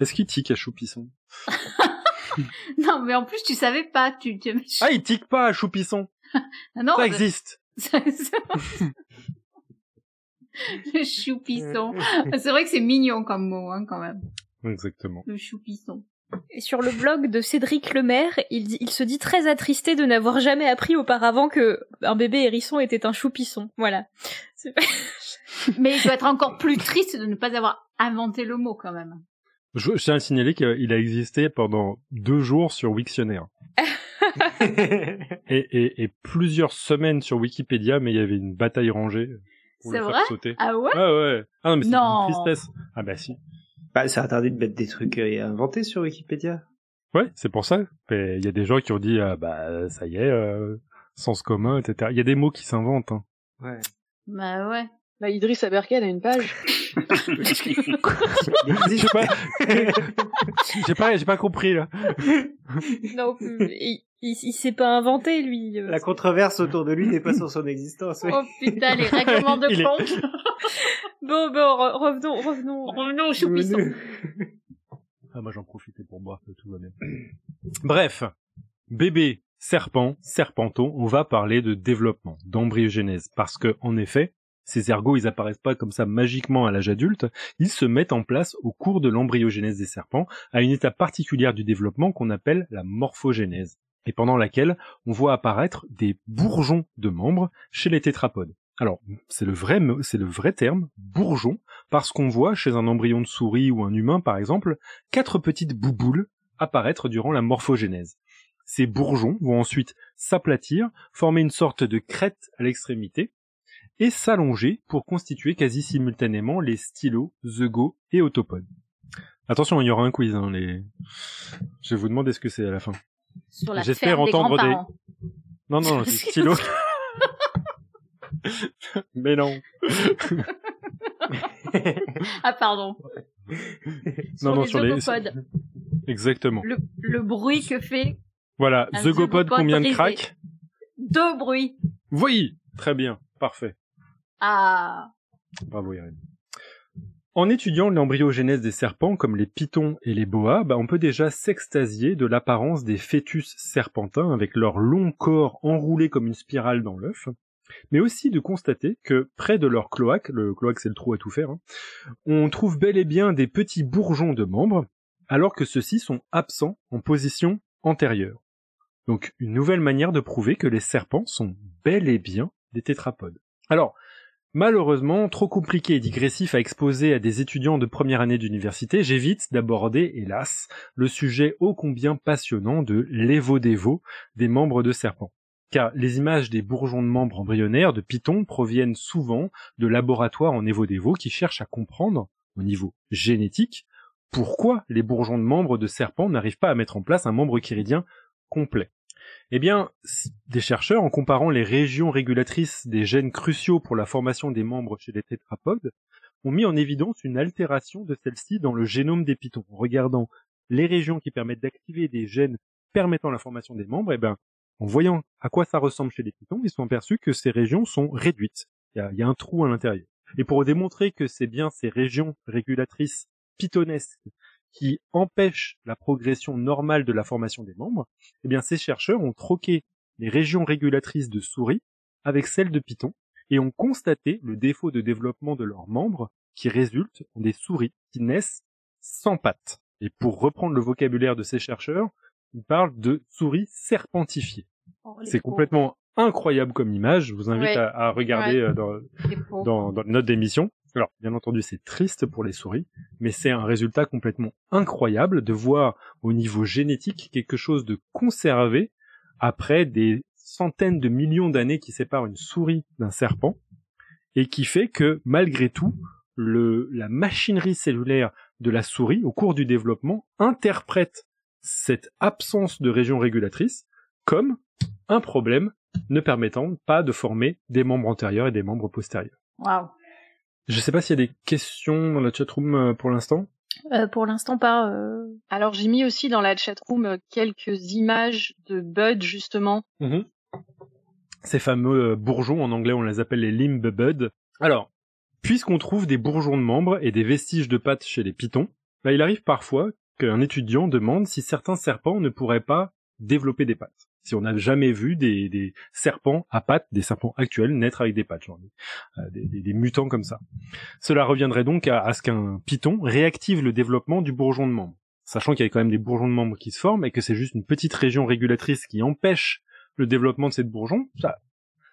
est-ce qu'il tique à Choupisson? Non, mais en plus, tu savais pas. Tu, tu... Ah, il tique pas à Choupisson. non, ça existe. le choupisson. C'est vrai que c'est mignon comme mot, hein, quand même. Exactement. Le choupisson. Et sur le blog de Cédric Lemaire, il, dit- il se dit très attristé de n'avoir jamais appris auparavant que un bébé hérisson était un choupisson. Voilà. Mais il doit être encore plus triste de ne pas avoir inventé le mot, quand même. Je, je tiens à signaler qu'il a existé pendant deux jours sur Wiktionnaire. et, et, et plusieurs semaines sur Wikipédia, mais il y avait une bataille rangée pour C'est le vrai? faire sauter. Ah ouais? Ah ouais. Ah non, mais c'est une tristesse. Ah bah si. bah, c'est interdit de mettre des trucs euh, inventés sur Wikipédia. Ouais, c'est pour ça. Il y a des gens qui ont dit, ah bah ça y est, euh, sens commun, etc. Il y a des mots qui s'inventent. Hein. Ouais. Bah ouais. Bah, Idriss Aberken a une page. J'ai pas, j'ai pas, j'ai pas compris là. non, il, il, il s'est pas inventé lui. euh. La controverse autour de lui n'est pas sur son existence. oui. Oh putain, les règlements de Il est- compte. Bon, bon, re- revenons, revenons. Revenons au choupisson. Ah moi j'en profitais pour boire, tout va bien. Bref, bébé, serpent, serpenton, on va parler de développement, d'embryogénèse, parce que en effet, ces ergots ils apparaissent pas comme ça magiquement à l'âge adulte, ils se mettent en place au cours de l'embryogénèse des serpents, à une étape particulière du développement qu'on appelle la morphogénèse, et pendant laquelle on voit apparaître des bourgeons de membres chez les tétrapodes. Alors, c'est le vrai, c'est le vrai terme, bourgeon, parce qu'on voit chez un embryon de souris ou un humain par exemple, quatre petites bouboules apparaître durant la morphogénèse. Ces bourgeons vont ensuite s'aplatir, former une sorte de crête à l'extrémité, et s'allonger pour constituer quasi simultanément les stylos, zygos et autopodes. Attention, il y aura un quiz, hein, les... Je vais vous demander ce que c'est à la fin? Sur la J'espère des entendre des- grands-parents. Non, non, les stylos. Mais non. Ah pardon. Non, non, les sur les- ogopodes. Exactement. Le, le bruit que fait Voilà, zygopode, zygopode combien de cracks deux bruits. Oui, très bien, parfait. Ah. Bravo Irène. En étudiant l'embryogénèse des serpents comme les pitons et les boas, bah, on peut déjà s'extasier de l'apparence des fœtus serpentins avec leur long corps enroulé comme une spirale dans l'œuf. mais aussi de constater que près de leur cloaque, le cloaque c'est le trou à tout faire, hein, on trouve bel et bien des petits bourgeons de membres, alors que ceux-ci sont absents en position antérieure. Donc une nouvelle manière de prouver que les serpents sont bel et bien des tétrapodes. Alors, malheureusement, trop compliqué et digressif à exposer à des étudiants de première année d'université, j'évite d'aborder, hélas, le sujet ô combien passionnant de l'évo-dévo des membres de serpents. Car les images des bourgeons de membres embryonnaires de Python proviennent souvent de laboratoires en évo-dévo qui cherchent à comprendre, au niveau génétique, pourquoi les bourgeons de membres de serpents n'arrivent pas à mettre en place un membre chiridien complet. Eh bien, des chercheurs, en comparant les régions régulatrices des gènes cruciaux pour la formation des membres chez les tétrapodes, ont mis en évidence une altération de celle-ci dans le génome des pitons. En regardant les régions qui permettent d'activer des gènes permettant la formation des membres, eh ben, en voyant à quoi ça ressemble chez les pitons, ils sont aperçus que ces régions sont réduites. Il y a, un trou à l'intérieur. Et pour démontrer que c'est bien ces régions régulatrices pitonesques qui empêchent la progression normale de la formation des membres, eh bien ces chercheurs ont troqué les régions régulatrices de souris avec celles de Python et ont constaté le défaut de développement de leurs membres qui résulte en des souris qui naissent sans pattes. Et pour reprendre le vocabulaire de ces chercheurs, ils parlent de souris serpentifiées. Oh, C'est complètement incroyable comme image. Je vous invite à, regarder euh, dans, dans, dans, notre d'émission. Alors, bien entendu, c'est triste pour les souris, mais c'est un résultat complètement incroyable de voir au niveau génétique quelque chose de conservé après des centaines de millions d'années qui séparent une souris d'un serpent, et qui fait que, malgré tout, le, la machinerie cellulaire de la souris, au cours du développement, interprète cette absence de région régulatrice comme un problème ne permettant pas de former des membres antérieurs et des membres postérieurs. Je sais pas s'il y a des questions dans la chatroom euh, pour l'instant. Euh, pour l'instant pas. Euh... Alors j'ai mis aussi dans la chatroom euh, quelques images de buds justement. Mm-hmm. Ces fameux bourgeons, en anglais on les appelle les limb buds. Alors, puisqu'on trouve des bourgeons de membres et des vestiges de pattes chez les pitons, bah, il arrive parfois qu'un étudiant demande si certains serpents ne pourraient pas développer des pattes si on n'a jamais vu des, serpents à pattes, des serpents actuels naître avec des pattes, genre euh, des, des, mutants comme ça. Cela reviendrait donc à, ce qu'un python réactive le développement du bourgeon de membre, sachant qu'il y a quand même des bourgeons de membres qui se forment et que c'est juste une petite région régulatrice qui empêche le développement de cette bourgeon, ça,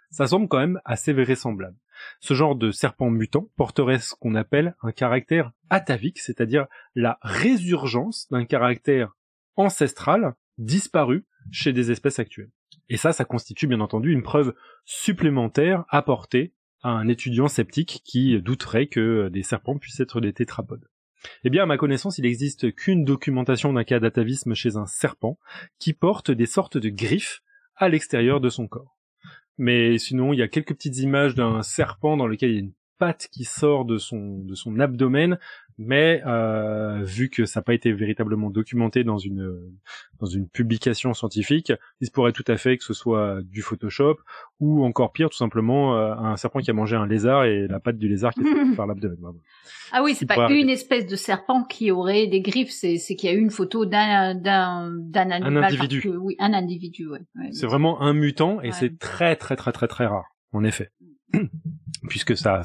ça semble quand même assez vraisemblable. Ce genre de serpent mutant porterait ce qu'on appelle un caractère atavique, c'est-à-dire la résurgence d'un caractère ancestral disparu chez des espèces actuelles. Et ça, ça constitue bien entendu une preuve supplémentaire apportée à un étudiant sceptique qui douterait que des serpents puissent être des tétrapodes. Eh bien, à ma connaissance, il n'existe qu'une documentation d'un cas d'atavisme chez un serpent qui porte des sortes de griffes à l'extérieur de son corps. Mais sinon, il y a quelques petites images d'un serpent dans lequel il y a une patte qui sort de son de son abdomen, mais euh, vu que ça n'a pas été véritablement documenté dans une dans une publication scientifique, il se pourrait tout à fait que ce soit du Photoshop ou encore pire, tout simplement euh, un serpent qui a mangé un lézard et la patte du lézard qui est par l'abdomen. Ah oui, c'est pas une espèce de serpent qui aurait des griffes, c'est c'est qu'il y a eu une photo d'un d'un d'un animal. Un individu. oui, un individu. Ouais. c'est vraiment un mutant et c'est très très très très très rare, en effet. puisque ça,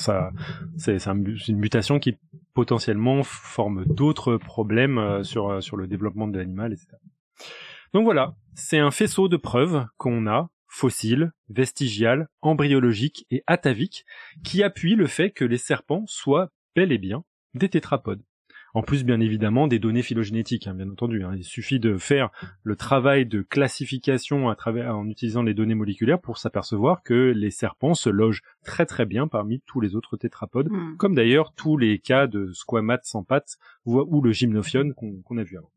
c'est une mutation qui potentiellement forme d'autres problèmes euh, sur euh, sur le développement de l'animal, etc. Donc voilà, c'est un faisceau de preuves qu'on a fossiles, vestigiales, embryologiques et ataviques qui appuient le fait que les serpents soient bel et bien des tétrapodes. En plus, bien évidemment, des données phylogénétiques, hein, bien entendu. Hein. Il suffit de faire le travail de classification à travers, en utilisant les données moléculaires pour s'apercevoir que les serpents se logent très très bien parmi tous les autres tétrapodes, hmm. comme d'ailleurs tous les cas de squamates sans pattes ou, le gymnophione qu'on a vu avant.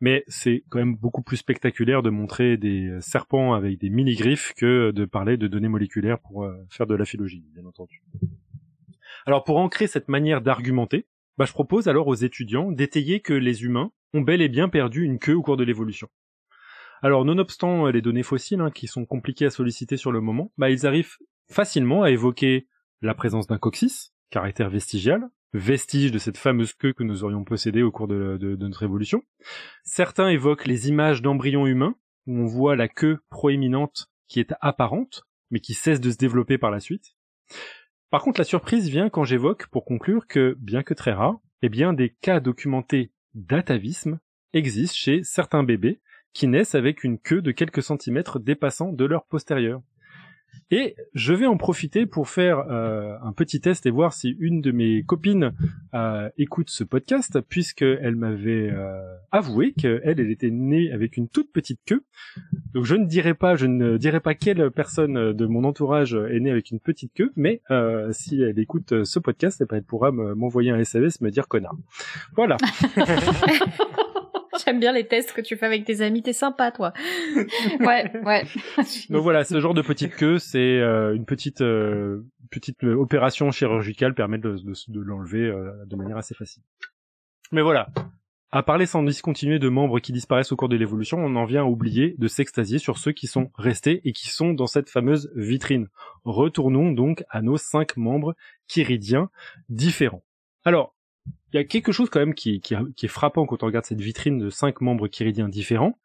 Mais c'est quand même beaucoup plus spectaculaire de montrer des serpents avec des mini-griffes que de parler de données moléculaires pour euh, faire de la phylogénie, bien entendu. Alors pour ancrer cette manière d'argumenter, bah, je propose alors aux étudiants d'étayer que les humains ont bel et bien perdu une queue au cours de l'évolution. Alors, nonobstant euh, les données fossiles, hein, qui sont compliquées à solliciter sur le moment, bah, ils arrivent facilement à évoquer la présence d'un coccyx, caractère vestigial, vestige de cette fameuse queue que nous aurions possédée au cours de, de notre évolution. Certains évoquent les images d'embryons humains, où on voit la queue proéminente qui est apparente, mais qui cesse de se développer par la suite. Par contre, la surprise vient quand j'évoque, pour conclure, que, bien que très rare, eh bien, des cas documentés d'atavisme existent chez certains bébés qui naissent avec une queue de quelques centimètres dépassant de leur postérieur. Et je vais en profiter pour faire euh, un petit test et voir si une de mes copines euh, écoute ce podcast, puisqu'elle m'avait euh, avoué qu'elle, elle était née avec une toute petite queue. Donc je ne dirai pas, je ne dirai pas quelle personne de mon entourage est née avec une petite queue, mais euh, si elle écoute ce podcast, eh ben, elle pourra m'envoyer un SMS, me dire connard. Voilà. J'aime bien les tests que tu fais avec tes amis, t'es sympa toi. ouais, ouais. Donc voilà, ce genre de petite queue, c'est euh, une petite euh, petite opération chirurgicale permet de, de, l'enlever euh, de manière assez facile. Mais voilà, à parler sans discontinuer de membres qui disparaissent au cours de l'évolution, on en vient à oublier de s'extasier sur ceux qui sont restés et qui sont dans cette fameuse vitrine. Retournons donc à nos cinq membres chiridiens différents. Alors, il y a quelque chose quand même qui, est frappant quand on regarde cette vitrine de cinq membres chiridiens différents,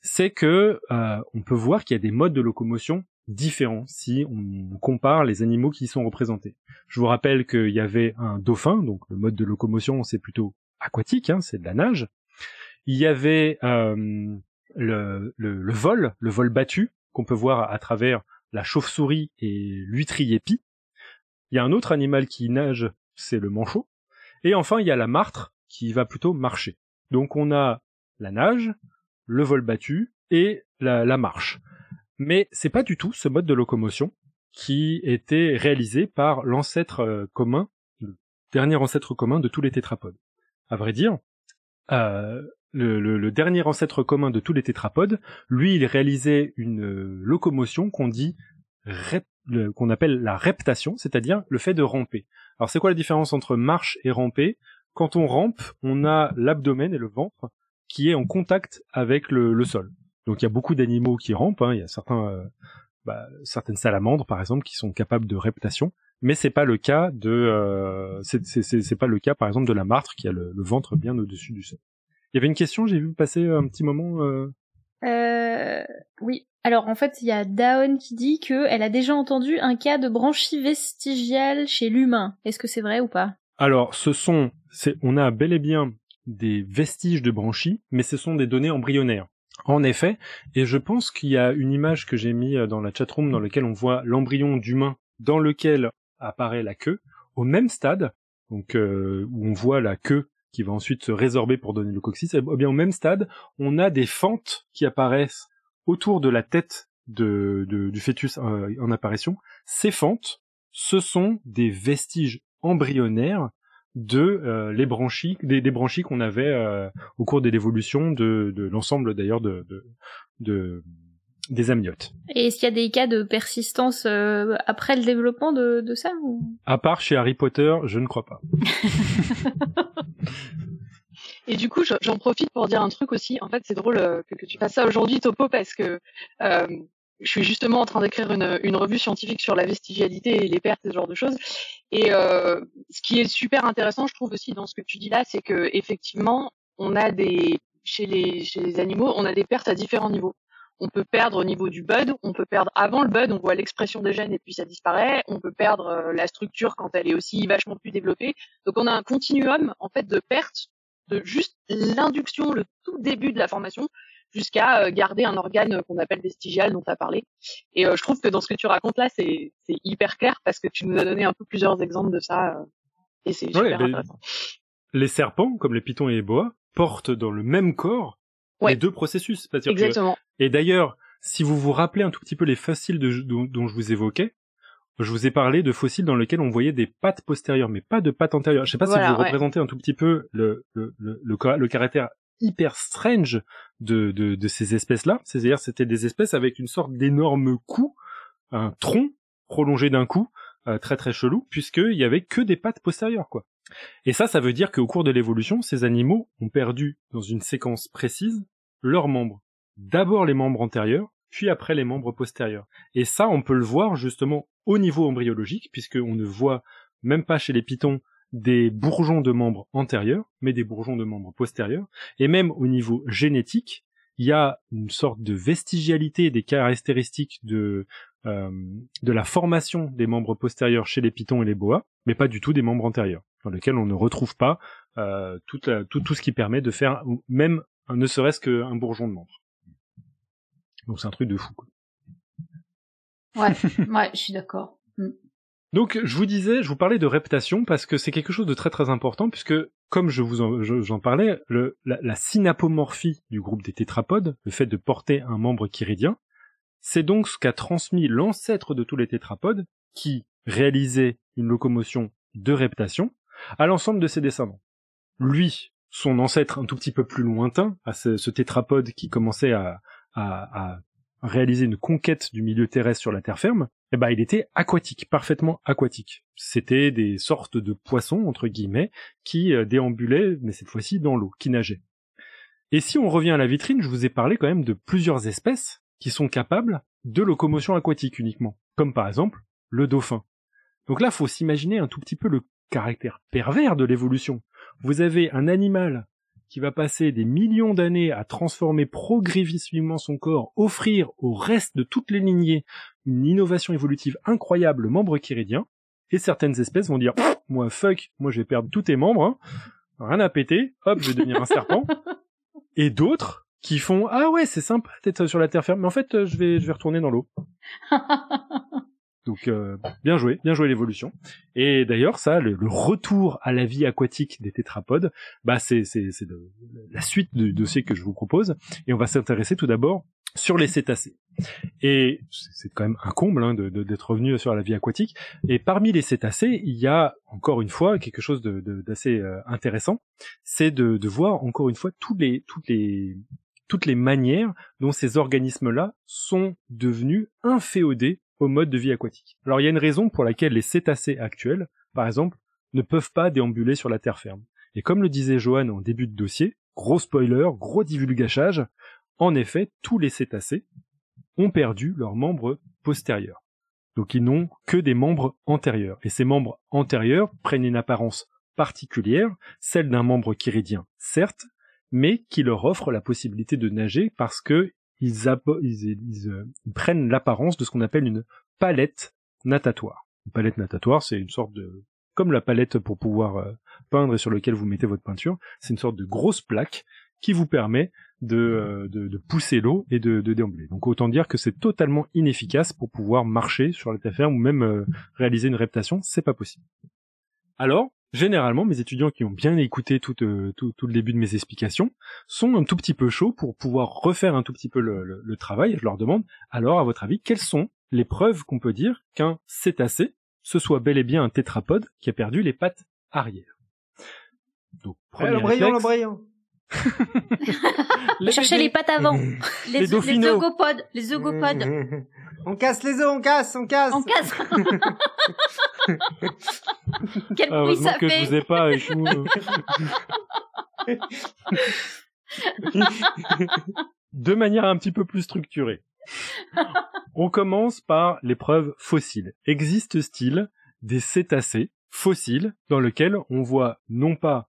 c'est que euh, on peut voir qu'il y a des modes de locomotion différents si on compare les animaux qui y sont représentés. Je vous rappelle qu'il y avait un dauphin, donc le mode de locomotion c'est plutôt aquatique, hein, c'est de la nage. Il y avait euh, le, vol, le vol battu qu'on peut voir à travers la chauve-souris et l'huîtrier épi. Il y a un autre animal qui nage, c'est le manchot. Et enfin, il y a la martre qui va plutôt marcher. Donc on a la nage, le vol battu et la, marche. Mais c'est pas du tout ce mode de locomotion qui était réalisé par l'ancêtre euh, commun, le dernier ancêtre commun de tous les tétrapodes. À vrai dire, euh, le, dernier ancêtre commun de tous les tétrapodes, lui, il réalisait une euh, locomotion qu'on dit qu'on appelle la reptation, c'est-à-dire le fait de ramper. Alors c'est quoi la différence entre marche et ramper? Quand on rampe, on a l'abdomen et le ventre qui est en contact avec le, sol. Donc il y a beaucoup d'animaux qui rampent. Hein. Il y a certains, euh, bah, certaines salamandres par exemple qui sont capables de reptation, mais c'est pas le cas de, euh, c'est pas le cas par exemple de la martre qui a le, ventre bien au-dessus du sol. Il y avait une question, j'ai vu passer un petit moment. Euh... Euh, oui. Alors en fait, il y a Daon qui dit que elle a déjà entendu un cas de branchie vestigiale chez l'humain. Est-ce que c'est vrai ou pas? Alors, ce sont, on a bel et bien des vestiges de branchies, mais ce sont des données embryonnaires. En effet, et je pense qu'il y a une image que j'ai mis dans la chatroom dans laquelle on voit l'embryon d'humain dans lequel apparaît la queue, au même stade, donc euh, où on voit la queue qui va ensuite se résorber pour donner le coccyx, eh bien au même stade, on a des fentes qui apparaissent autour de la tête du fœtus euh, en apparition. Ces fentes, ce sont des vestiges embryonnaires de euh, des, branchies qu'on avait euh, au cours de l'évolution de, l'ensemble d'ailleurs de, des amniotes. Et est-ce qu'il y a des cas de persistance après le développement de, de ça À part chez Harry Potter, je ne crois pas. Et du coup, j'en profite pour dire un truc aussi. En fait, c'est drôle euh, que, tu fasses ça aujourd'hui, Topo, parce que euh, je suis justement en train d'écrire une, une, revue scientifique sur la vestigialité et les pertes et ce genre de choses. Et euh, ce qui est super intéressant, je trouve aussi dans ce que tu dis là, c'est que effectivement, on a des chez les chez les animaux, on a des pertes à différents niveaux. On peut perdre au niveau du bud, on peut perdre avant le bud, on voit l'expression des gènes et puis ça disparaît. On peut perdre euh, la structure quand elle est aussi vachement plus développée. Donc on a un continuum en fait de pertes de juste l'induction, le tout début de la formation, jusqu'à euh, garder un organe qu'on appelle vestigial dont tu as parlé. Et euh, je trouve que dans ce que tu racontes là, c'est hyper clair parce que tu nous as donné un peu plusieurs exemples de ça. et c'est super intéressant. Les serpents, comme les pitons et les boas, portent dans le même corps les deux processus. Exactement. Et d'ailleurs, si vous vous rappelez un tout petit peu les fossiles de... dont je vous évoquais, je vous ai parlé de fossiles dans lesquels on voyait des pattes postérieures, mais pas de pattes antérieures. Je sais pas si vous représentez un tout petit peu le, le, le, le, caractère hyper strange de, de, de ces espèces-là. C'est-à-dire, c'était des espèces avec une sorte d'énorme cou, un tronc prolongé d'un cou, euh, très très chelou, puisqu'il y avait que des pattes postérieures, quoi. Et ça, ça veut dire qu'au cours de l'évolution, ces animaux ont perdu, dans une séquence précise, leurs membres. D'abord les membres antérieurs, puis après les membres postérieurs. Et ça, on peut le voir justement au niveau embryologique, puisqu'on ne voit même pas chez les pitons des bourgeons de membres antérieurs, mais des bourgeons de membres postérieurs, et même au niveau génétique, il y a une sorte de vestigialité des caractéristiques de euh, la formation des membres postérieurs chez les pitons et les boas, mais pas du tout des membres antérieurs, dans lesquels on ne retrouve pas euh, tout ce qui permet de faire même ne serait-ce qu'un bourgeon de membre. Donc c'est un truc de fou. Quoi. Ouais, ouais, je suis d'accord. Mm. Donc je vous disais, je vous parlais de reptation parce que c'est quelque chose de très très important puisque comme je vous en, j'en parlais, le, la, la, synapomorphie du groupe des tétrapodes, le fait de porter un membre chiridien, c'est donc ce qu'a transmis l'ancêtre de tous les tétrapodes qui réalisait une locomotion de reptation à l'ensemble de ses descendants. Lui, son ancêtre un tout petit peu plus lointain, à ce, ce tétrapode qui commençait à, à, réaliser une conquête du milieu terrestre sur la terre ferme, eh ben, il était aquatique, parfaitement aquatique. C'était des sortes de poissons, entre guillemets, qui euh, déambulaient, mais cette fois-ci dans l'eau, qui nageaient. Et si on revient à la vitrine, je vous ai parlé quand même de plusieurs espèces qui sont capables de locomotion aquatique uniquement, comme par exemple le dauphin. Donc là, faut s'imaginer un tout petit peu le caractère pervers de l'évolution. Vous avez un animal qui va passer des millions d'années à transformer progressivement son corps, offrir au reste de toutes les lignées une innovation évolutive incroyable, membre chiridien, et certaines espèces vont dire moi fuck, moi je vais perdre tous tes membres, hein. rien à péter, hop, je vais devenir un serpent. Et d'autres qui font ah ouais c'est sympa d'être sur la terre ferme, mais en fait je vais je vais retourner dans l'eau. Donc euh, bien joué, bien joué l'évolution. Et d'ailleurs ça, le, retour à la vie aquatique des tétrapodes, bah c'est c'est c'est la suite du dossier que je vous propose. Et on va s'intéresser tout d'abord sur les cétacés. Et c'est quand même un comble hein, d'être revenu sur la vie aquatique. Et parmi les cétacés, il y a encore une fois quelque chose d'assez euh, intéressant, c'est de, voir encore une fois toutes les manières dont ces organismes-là sont devenus inféodés au mode de vie aquatique. Alors il y a une raison pour laquelle les cétacés actuels, par exemple, ne peuvent pas déambuler sur la terre ferme. Et comme le disait Johan en début de dossier, gros spoiler, gros divulgachage, en effet, tous les cétacés ont perdu leurs membres postérieurs. Donc ils n'ont que des membres antérieurs. Et ces membres antérieurs prennent une apparence particulière, celle d'un membre chiridien, certes, mais qui leur offre la possibilité de nager parce que ils, euh, ils, prennent l'apparence de ce qu'on appelle une palette natatoire. Une palette natatoire, c'est une sorte de comme la palette pour pouvoir euh, peindre et sur lequel vous mettez votre peinture, c'est une sorte de grosse plaque qui vous permet de, euh, de, pousser l'eau et de, de, déambuler. Donc autant dire que c'est totalement inefficace pour pouvoir marcher sur la terre ferme ou même réaliser une reptation, c'est pas possible. Alors, généralement, mes étudiants qui ont bien écouté euh, tout, tout, le début de mes explications sont un tout petit peu chauds pour pouvoir refaire un tout petit peu le, travail. Je leur demande, alors, à votre avis, quelles sont les preuves qu'on peut dire qu'un cétacé, ce soit bel et bien un tétrapode qui a perdu les pattes arrière? Donc, premier le brillant, le brillant Cherchez les pattes avant. les, les, les ogopodes. Les ogopodes. On casse les os, on casse, on casse. On casse. Quel ah, bruit ça que fait je vous ai pas avec De manière un petit peu plus structurée. On commence par les preuves fossiles. Existe-t-il des cétacés fossiles dans lesquels on voit non pas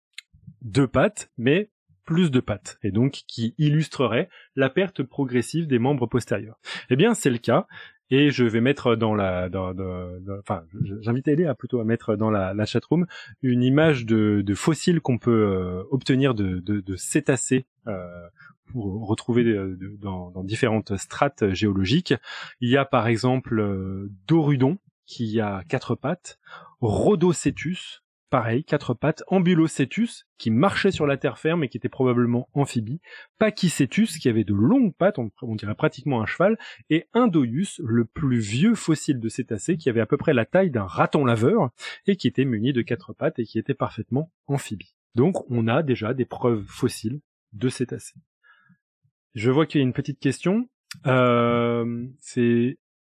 deux pattes, mais plus de pattes, et donc qui illustrerait la perte progressive des membres postérieurs. Eh bien, c'est le cas, et je vais mettre dans la, dans, enfin, j'invite Elé plutôt à mettre dans la, chatroom une image de, fossiles qu'on peut euh, obtenir de, de, cétacés euh, pour retrouver dans, dans, différentes strates géologiques. Il y a par exemple euh, Dorudon qui a quatre pattes, Rhodocétus pareil, quatre pattes, Ambulocetus, qui marchait sur la terre ferme et qui était probablement amphibie, Pachycetus, qui avait de longues pattes, on, dirait pratiquement un cheval, et Indoius, le plus vieux fossile de cétacé, qui avait à peu près la taille d'un raton laveur, et qui était muni de quatre pattes et qui était parfaitement amphibie. Donc on a déjà des preuves fossiles de cétacés. Je vois qu'il y a une petite question. Euh, c'est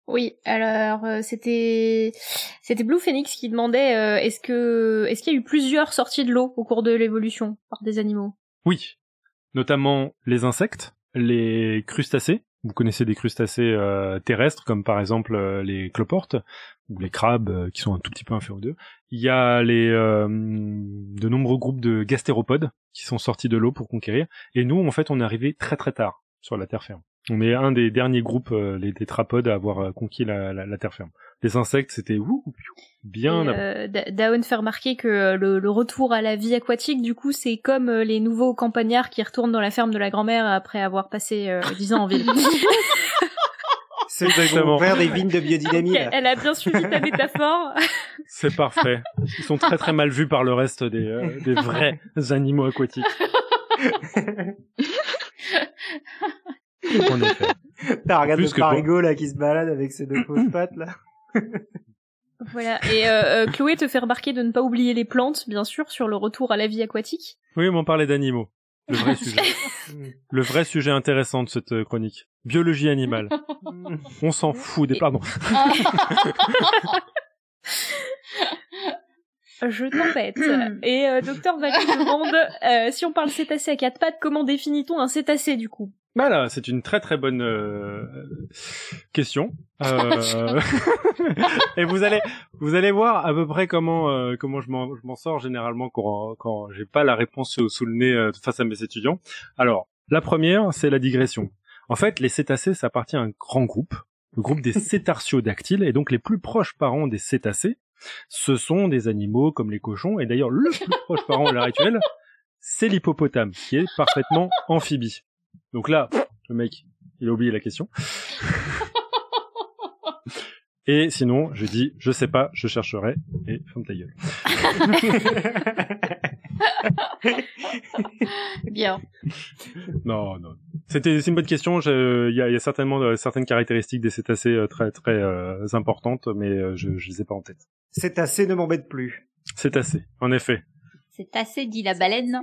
oui, alors euh, c'était c'était Blue Phoenix qui demandait euh, est-ce que est-ce qu'il y a eu plusieurs sorties de l'eau au cours de l'évolution par des animaux? Oui, notamment les insectes, les crustacés. Vous connaissez des crustacés euh, terrestres comme par exemple les cloportes ou les crabes qui sont un tout petit peu inférieurs d'eux. Il y a les de nombreux groupes de gastéropodes qui sont sortis de l'eau pour conquérir. Et nous, en fait, on est arrivé très très tard sur la terre ferme. On est un des derniers groupes, euh, les tétrapodes, à avoir euh, conquis la, la, la terre ferme. Les insectes, c'était ouh, bien euh, Daon fait remarquer que euh, le, le retour à la vie aquatique, du coup, c'est comme les nouveaux campagnards qui retournent dans la ferme de la grand-mère après avoir passé euh, 10 ans en ville. C'est Exactement. faire des vignes de biodynamie. Elle a bien suivi ta métaphore. C'est parfait. Ils sont très très mal vus par le reste des, euh, des vrais animaux aquatiques. En effet. T'as regardé parigot là qui se balade avec ses deux fausses pattes là. Voilà. Et euh, euh, Chloé te fait remarquer de ne pas oublier les plantes, bien sûr, sur le retour à la vie aquatique. Oui, mais on parlait d'animaux. Le vrai sujet. Le vrai sujet intéressant de cette euh, chronique. Biologie animale. On s'en fout des... Pardon. Je t'embête. Et euh, Docteur Vacu demande euh, si on parle cétacé à quatre pattes, comment définit-on un cétacé du coup? Voilà, c'est une très très bonne euh, question. Euh, et vous allez vous allez voir à peu près comment euh, comment je m'en je m'en sors généralement quand quand j'ai pas la réponse sous, le nez face à mes étudiants. Alors, la première, c'est la digression. En fait, les cétacés, ça appartient à un grand groupe, le groupe des cétartiodactyles, et donc les plus proches parents des cétacés, ce sont des animaux comme les cochons, et d'ailleurs le plus proche parent à l'heure actuelle, c'est l'hippopotame, qui est parfaitement amphibie. Donc là, le mec, il a oublié la question. Et sinon, je dis, je sais pas, je chercherai, et ferme ta gueule. Bien. Non, non. C'était, c'est une bonne question. Je- Il y a, il y a certainement euh, certaines caractéristiques des cétacés euh, très très euh, importantes, mais euh, je, je les ai pas en tête. C'est assez, ne m'embête plus. Cétacés, en effet. C'est assez dit la baleine.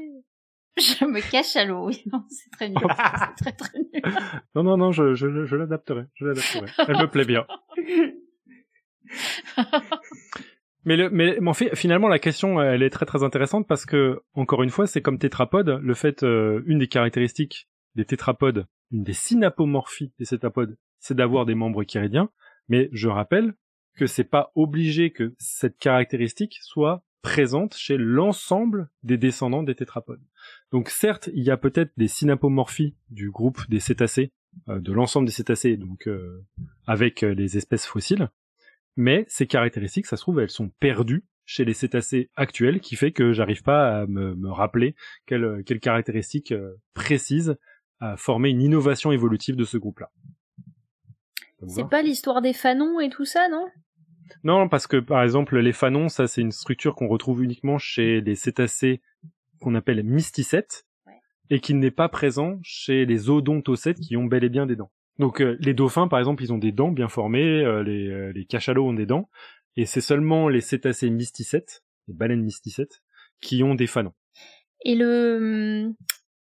Je me cache à l'eau. Oui, non, c'est très nul. C'est très très nul. Non, non, non, je, je, je l'adapterai. Je l'adapterai. Elle me plaît bien. Mais, le, mais, mais en fait, finalement, la question, elle est très très intéressante parce que, encore une fois, c'est comme tétrapode. Le fait, euh, une des caractéristiques des tétrapodes, une des synapomorphies des tétrapodes, c'est d'avoir des membres chiridiens. Mais je rappelle que c'est pas obligé que cette caractéristique soit présente chez l'ensemble des descendants des tétrapodes. Donc certes, il y a peut-être des synapomorphies du groupe des cétacés, euh, de l'ensemble des cétacés, donc euh, avec euh, les espèces fossiles, mais ces caractéristiques, ça se trouve, elles sont perdues chez les cétacés actuels, qui fait que j'arrive pas à me, me rappeler quelles quelle caractéristiques précises a formé une innovation évolutive de ce groupe-là. C'est pas l'histoire des fanons et tout ça, non? Non, parce que par exemple, les fanons, ça c'est une structure qu'on retrouve uniquement chez les cétacés qu'on appelle mysticètes, Ouais. et qui n'est pas présent chez les odontocètes qui ont bel et bien des dents. Donc euh, les dauphins, par exemple, ils ont des dents bien formées, euh, les, euh, les cachalots ont des dents, et c'est seulement les cétacés mysticètes, les baleines mysticètes, qui ont des fanons. Et le hum,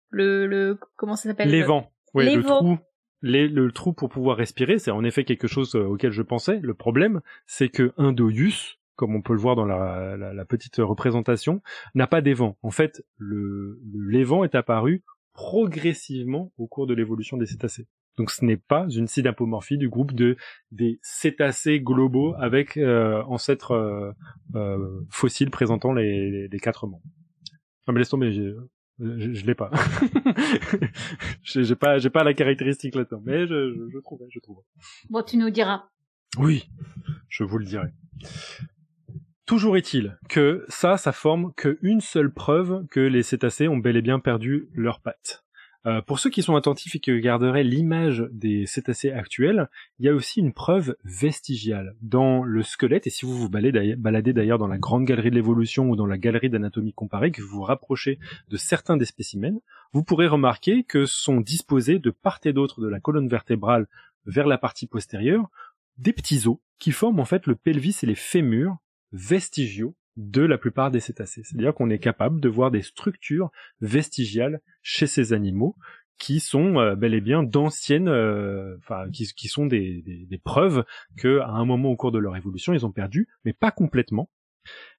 le le comment ça s'appelle? Les le- vents, ouais, les le vents. trou, le trou pour pouvoir respirer, c'est en effet quelque chose euh, auquel je pensais. Le problème, c'est que Indoius, comme on peut le voir dans la, petite représentation, n'a pas d'évent. En fait, le, l'évent est apparu progressivement au cours de l'évolution des cétacés. Donc ce n'est pas une synapomorphie du groupe de des cétacés globaux avec euh, ancêtres euh, fossiles présentant les, quatre membres. Mais laisse tomber, je, je l'ai pas. j'ai pas, j'ai pas la caractéristique là-dedans, mais je, je, je trouvais, je trouvais. Bon, tu nous diras. Oui, je vous le dirai. Toujours est-il que ça, ça forme qu'une seule preuve que les cétacés ont bel et bien perdu leurs pattes. Euh, pour ceux qui sont attentifs et qui regarderaient l'image des cétacés actuels, il y a aussi une preuve vestigiale dans le squelette, et si vous vous baladez d'ailleurs dans la grande galerie de l'évolution ou dans la galerie d'anatomie comparée, que vous vous rapprochez de certains des spécimens, vous pourrez remarquer que sont disposés de part et d'autre de la colonne vertébrale vers la partie postérieure des petits os qui forment en fait le pelvis et les fémurs vestigiaux de la plupart des cétacés. C'est-à-dire qu'on est capable de voir des structures vestigiales chez ces animaux qui sont euh, bel et bien d'anciennes, euh, enfin qui, sont des preuves que à un moment au cours de leur évolution ils ont perdu, mais pas complètement.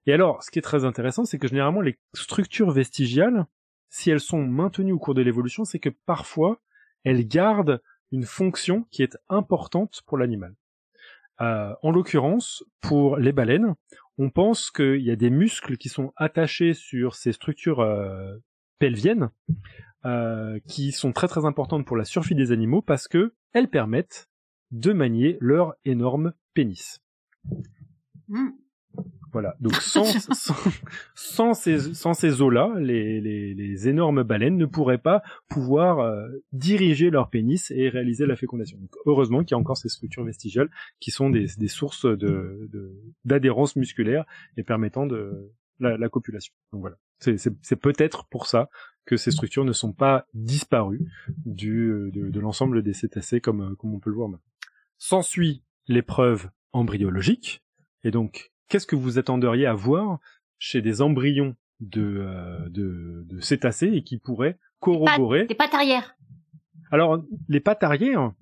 Et alors, ce qui est très intéressant, c'est que généralement les structures vestigiales, si elles sont maintenues au cours de l'évolution, c'est que parfois elles gardent une fonction qui est importante pour l'animal. Euh, en l'occurrence, pour les baleines, on pense qu'il y a des muscles qui sont attachés sur ces structures euh, pelviennes euh, qui sont très très importantes pour la survie des animaux parce que elles permettent de manier leur énorme pénis. Hmm. Voilà. Donc sans, sans, sans ces, sans ces os-là, les, les, les énormes baleines ne pourraient pas pouvoir euh, diriger leur pénis et réaliser la fécondation. Donc, heureusement qu'il y a encore ces structures vestigiales qui sont des, des sources de, d'adhérence musculaire et permettant de la, la copulation. Donc voilà. C'est, peut-être pour ça que ces structures ne sont pas disparues du, de, de l'ensemble des cétacés comme, comme on peut le voir maintenant. S'ensuit l'épreuve embryologique, et donc qu'est-ce que vous attenderiez à voir chez des embryons de, euh, de, de cétacés et qui pourraient corroborer. Des pattes arrière. Alors, les pattes arrière,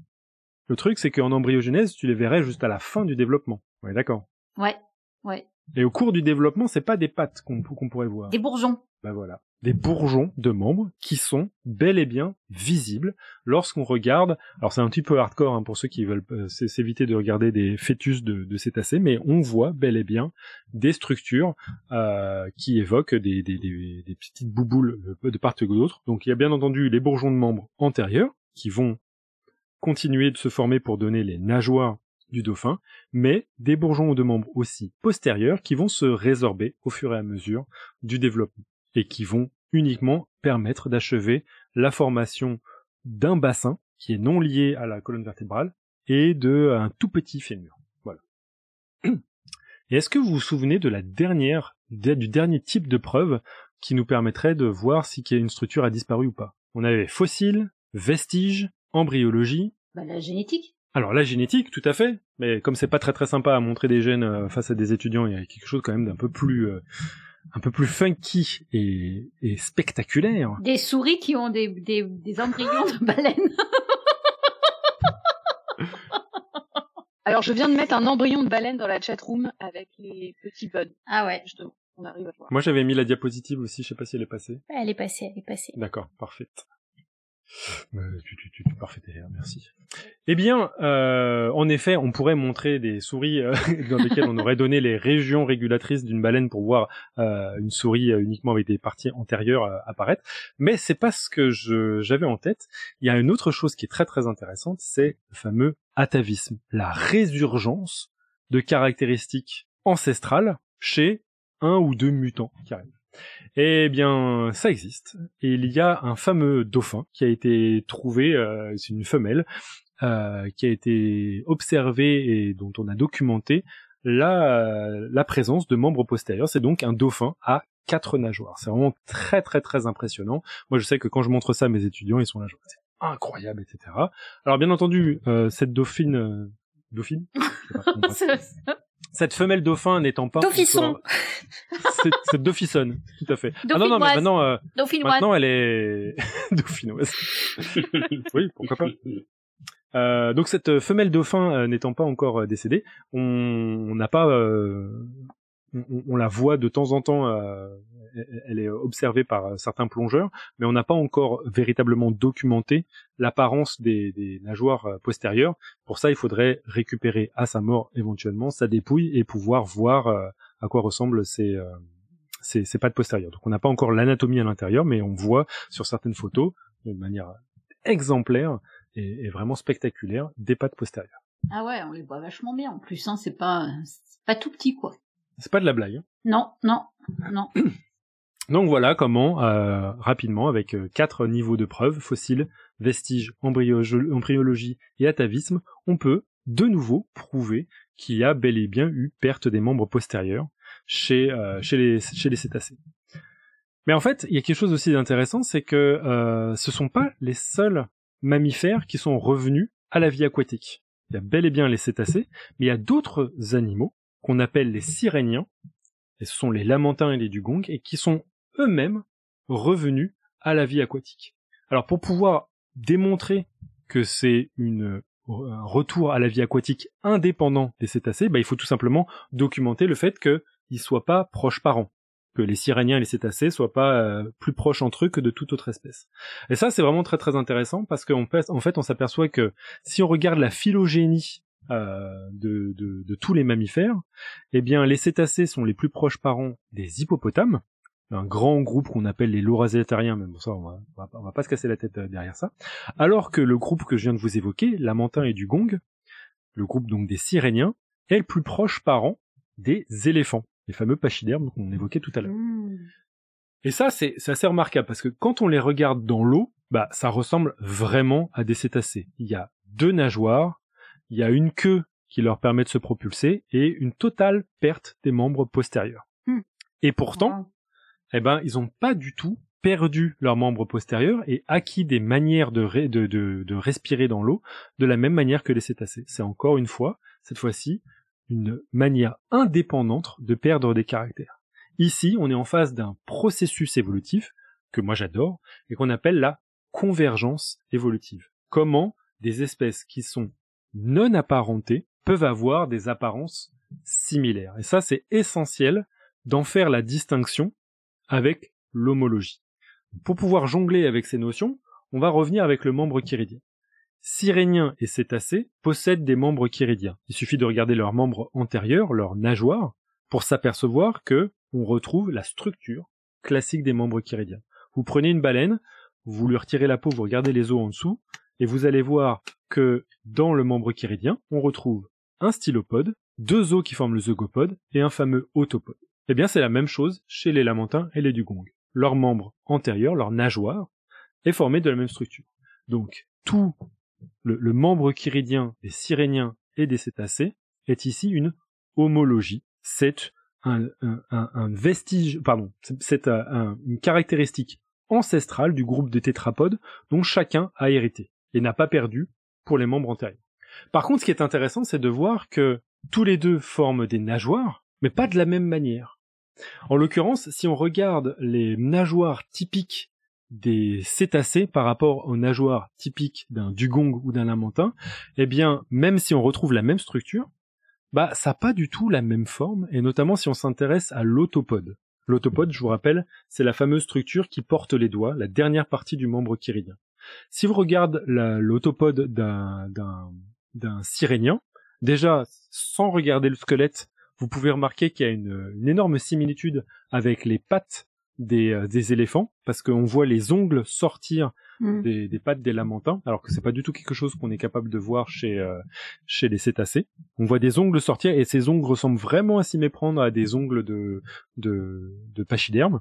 le truc, c'est qu'en embryogenèse, tu les verrais juste à la fin du développement. Ouais, d'accord? Ouais, ouais. Et au cours du développement, c'est pas des pattes qu'on pourrait voir. Des bourgeons. Bah voilà. Des bourgeons de membres qui sont bel et bien visibles lorsqu'on regarde. Alors c'est un petit peu hardcore hein, pour ceux qui veulent euh, s'éviter de regarder des fœtus de, de cétacés, mais on voit bel et bien des structures euh, qui évoquent des, des, des, des petites bouboules de- de part et d'autre. Donc il y a bien entendu les bourgeons de membres antérieurs qui vont continuer de se former pour donner les nageoires du dauphin, mais des bourgeons de membres aussi postérieurs qui vont se résorber au fur et à mesure du développement et qui vont uniquement permettre d'achever la formation d'un bassin qui est non lié à la colonne vertébrale et de un tout petit fémur. Voilà. Et est-ce que vous vous souvenez de la dernière, du dernier type de preuve qui nous permettrait de voir si une structure a disparu ou pas? On avait fossiles, vestiges, embryologie, Bah, la génétique. Alors la génétique, tout à fait, mais comme c'est pas très très sympa à montrer des gènes euh, face à des étudiants, il y a quelque chose quand même d'un peu plus euh, un peu plus funky et, et spectaculaire. Des souris qui ont des, des, des embryons de baleines. Alors, je viens de mettre un embryon de baleine dans la chatroom avec les petits buds, Ah ouais. justement. On arrive à voir. Moi j'avais mis la diapositive aussi, je sais pas si elle est passée. Elle est passée, elle est passée. D'accord, parfait. Tu, tu, tu, TR, merci. Eh bien, euh, en effet, on pourrait montrer des souris euh, dans lesquelles on aurait donné les régions régulatrices d'une baleine pour voir euh, une souris euh, uniquement avec des parties antérieures apparaître. Mais c'est pas ce que j'avais en tête. Il y a une autre chose qui est très très intéressante, c'est le fameux atavisme, la résurgence de caractéristiques ancestrales chez un ou deux mutants. Eh bien, ça existe. Et il y a un fameux dauphin qui a été trouvé, euh, c'est une femelle, euh, qui a été observée et dont on a documenté la, la présence de membres postérieurs. C'est donc un dauphin à quatre nageoires. C'est vraiment très très très impressionnant. Moi, je sais que quand je montre ça à mes étudiants, ils sont là, genre, c'est incroyable, etc. Alors, bien entendu, euh, cette dauphine, euh, dauphine, Je sais pas, bon, bref. cette femelle dauphin n'étant pas Dauphisson. encore- c'est c'est dauphissonne, tout à fait. Ah non non, mais Dauphinoise. maintenant, euh, Dauphinoise. maintenant elle est dauphinoise. oui, pourquoi pas. Euh, donc cette femelle dauphin euh, n'étant pas encore euh, décédée, on on n'a pas, euh, on, on la voit de temps en temps, euh, elle- est observée par euh, certains plongeurs, mais on n'a pas encore véritablement documenté l'apparence des, des nageoires euh, postérieures. Pour ça, il faudrait récupérer à sa mort éventuellement sa dépouille et pouvoir voir euh, à quoi ressemblent ces, ces, ces pattes postérieures. Donc on n'a pas encore l'anatomie à l'intérieur, mais on voit sur certaines photos, de manière exemplaire et, et vraiment spectaculaire, des pattes postérieures. Ah ouais, on les voit vachement bien en plus, hein, c'est pas, c'est pas tout petit quoi. C'est pas de la blague. hein. Non, non, non. Donc voilà comment, euh, rapidement, avec euh, quatre niveaux de preuves, fossiles, vestiges, embryo- embryologie et atavisme, on peut de nouveau prouver qu'il y a bel et bien eu perte des membres postérieurs chez, euh, chez, les, chez les cétacés. Mais en fait, il y a quelque chose aussi d'intéressant, c'est que euh, ce sont pas les seuls mammifères qui sont revenus à la vie aquatique. Il y a bel et bien les cétacés, mais il y a d'autres animaux qu'on appelle les siréniens, et ce sont les lamentins et les dugongs, et qui sont eux-mêmes revenus à la vie aquatique. Alors pour pouvoir démontrer que c'est une un retour à la vie aquatique indépendant des cétacés, bah, il faut tout simplement documenter le fait qu'ils soient pas proches parents, que les siréniens et les cétacés soient pas euh, plus proches entre eux que de toute autre espèce. Et ça, c'est vraiment très très intéressant parce qu'en en fait, on s'aperçoit que si on regarde la phylogénie euh, de, de, de tous les mammifères, eh bien, les cétacés sont les plus proches parents des hippopotames, un grand groupe qu'on appelle les Laurazétariens, mais bon ça on va, on va, on va pas se casser la tête euh, derrière ça. Alors que le groupe que je viens de vous évoquer, Lamentin et Dugong, le groupe donc des Siréniens, est le plus proche parent des éléphants, les fameux pachydermes qu'on évoquait tout à l'heure. Mmh. Et ça, c'est c'est assez remarquable parce que quand on les regarde dans l'eau, bah, ça ressemble vraiment à des cétacés. Il y a deux nageoires, il y a une queue qui leur permet de se propulser et une totale perte des membres postérieurs. Hmm. Et pourtant, Wow. Eh ben, ils ont pas du tout perdu leurs membres postérieurs et acquis des manières de, de respirer dans l'eau de la même manière que les cétacés. C'est encore une fois, cette fois-ci, une manière indépendante de perdre des caractères. Ici, on est en face d'un processus évolutif que moi j'adore et qu'on appelle la convergence évolutive. Comment des espèces qui sont non apparentées peuvent avoir des apparences similaires. Et ça, c'est essentiel d'en faire la distinction avec l'homologie. Pour pouvoir jongler avec ces notions, on va revenir avec le membre chiridien. Siréniens et cétacés possèdent des membres chiridiens. Il suffit de regarder leurs membres antérieurs, leurs nageoires, pour s'apercevoir que on retrouve la structure classique des membres chiridiens. Vous prenez une baleine, vous lui retirez la peau, vous regardez les os en dessous, et vous allez voir que dans le membre chiridien, on retrouve un stylopode, deux os qui forment le zygopode et un fameux autopode. Eh bien, c'est la même chose chez les lamantins et les dugongs. Leur membre antérieur, leur nageoire, est formé de la même structure. Donc, tout le, membre chiridien des siréniens et des cétacés est ici une homologie. C'est un, vestige, pardon, c'est- c'est un- un- une caractéristique ancestrale du groupe des tétrapodes dont chacun a hérité et n'a pas perdu pour les membres antérieurs. Par contre, ce qui est intéressant, c'est de voir que tous les deux forment des nageoires, mais pas de la même manière. En l'occurrence, si on regarde les nageoires typiques des cétacés par rapport aux nageoires typiques d'un dugong ou d'un lamentin, eh bien, même si on retrouve la même structure, bah, ça n'a pas du tout la même forme, et notamment si on s'intéresse à l'autopode. L'autopode, je vous rappelle, c'est la fameuse structure qui porte les doigts, la dernière partie du membre chiridien. Si vous regardez la- l'autopode d'un, d'un, d'un sirénien, déjà, sans regarder le squelette, vous pouvez remarquer qu'il y a une, une énorme similitude avec les pattes des, euh, des éléphants, parce qu'on voit les ongles sortir Mm. des, des pattes des lamantins, alors que c'est pas du tout quelque chose qu'on est capable de voir chez, euh, chez les cétacés. On voit des ongles sortir, et ces ongles ressemblent vraiment à s'y méprendre à des ongles de, de, de pachyderme.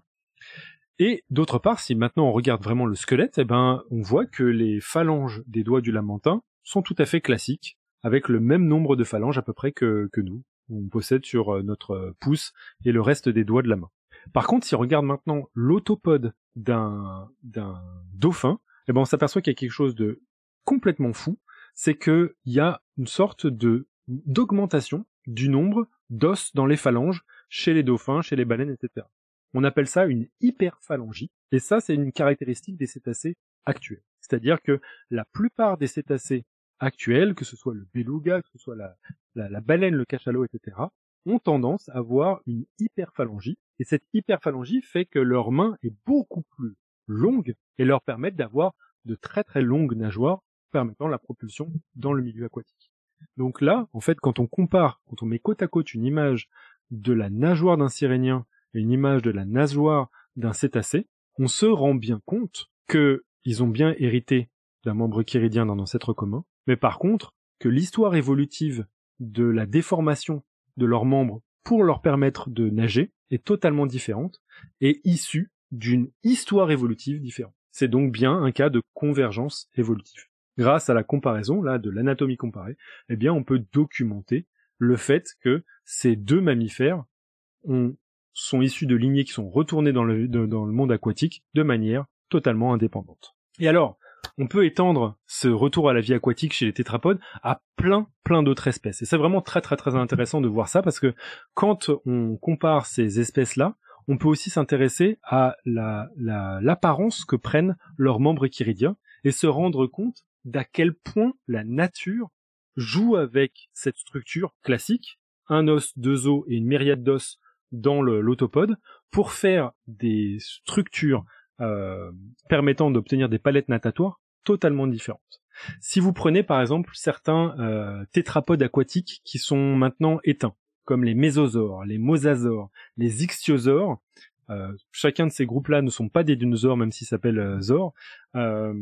Et d'autre part, si maintenant on regarde vraiment le squelette, eh ben, on voit que les phalanges des doigts du lamentin sont tout à fait classiques, avec le même nombre de phalanges à peu près que, que nous. On possède sur euh, notre euh, pouce et le reste des doigts de la main. Par contre, si on regarde maintenant l'autopode d'un, d'un dauphin, eh ben, on s'aperçoit qu'il y a quelque chose de complètement fou, c'est qu'il y a une sorte de, d'augmentation du nombre d'os dans les phalanges chez les dauphins, chez les baleines, etc. On appelle ça une hyperphalangie, et ça, c'est une caractéristique des cétacés actuels. C'est-à-dire que la plupart des cétacés actuels, que ce soit le beluga, que ce soit la, la, baleine, le cachalot, etc., ont tendance à avoir une hyperphalangie, et cette hyperphalangie fait que leur main est beaucoup plus longue et leur permettent d'avoir de très très longues nageoires permettant la propulsion dans le milieu aquatique. Donc là, en fait, quand on compare, quand on met côte à côte une image de la nageoire d'un sirénien et une image de la nageoire d'un cétacé, on se rend bien compte que ils ont bien hérité d'un membre chiridien d'un ancêtre commun, mais par contre, que l'histoire évolutive de la déformation de leurs membres pour leur permettre de nager est totalement différente et issue d'une histoire évolutive différente. C'est donc bien un cas de convergence évolutive. Grâce à la comparaison, là, de l'anatomie comparée, eh bien, on peut documenter le fait que ces deux mammifères ont, sont issus de lignées qui sont retournées dans le, de- dans le monde aquatique de manière totalement indépendante. Et alors, on peut étendre ce retour à la vie aquatique chez les tétrapodes à plein, plein d'autres espèces. Et c'est vraiment très, très, très intéressant de voir ça parce que quand on compare ces espèces-là, on peut aussi s'intéresser à la, la- l'apparence que prennent leurs membres chiridiens et se rendre compte d'à quel point la nature joue avec cette structure classique, un os, deux os et une myriade d'os dans l'autopode, pour faire des structures euh, permettant d'obtenir des palettes natatoires totalement différentes. Si vous prenez par exemple certains euh, tétrapodes aquatiques qui sont maintenant éteints, comme les mésosaures, les mosasaures, les ichthyosaures, euh, chacun de ces groupes-là ne sont pas des dinosaures, même s'ils s'appellent euh,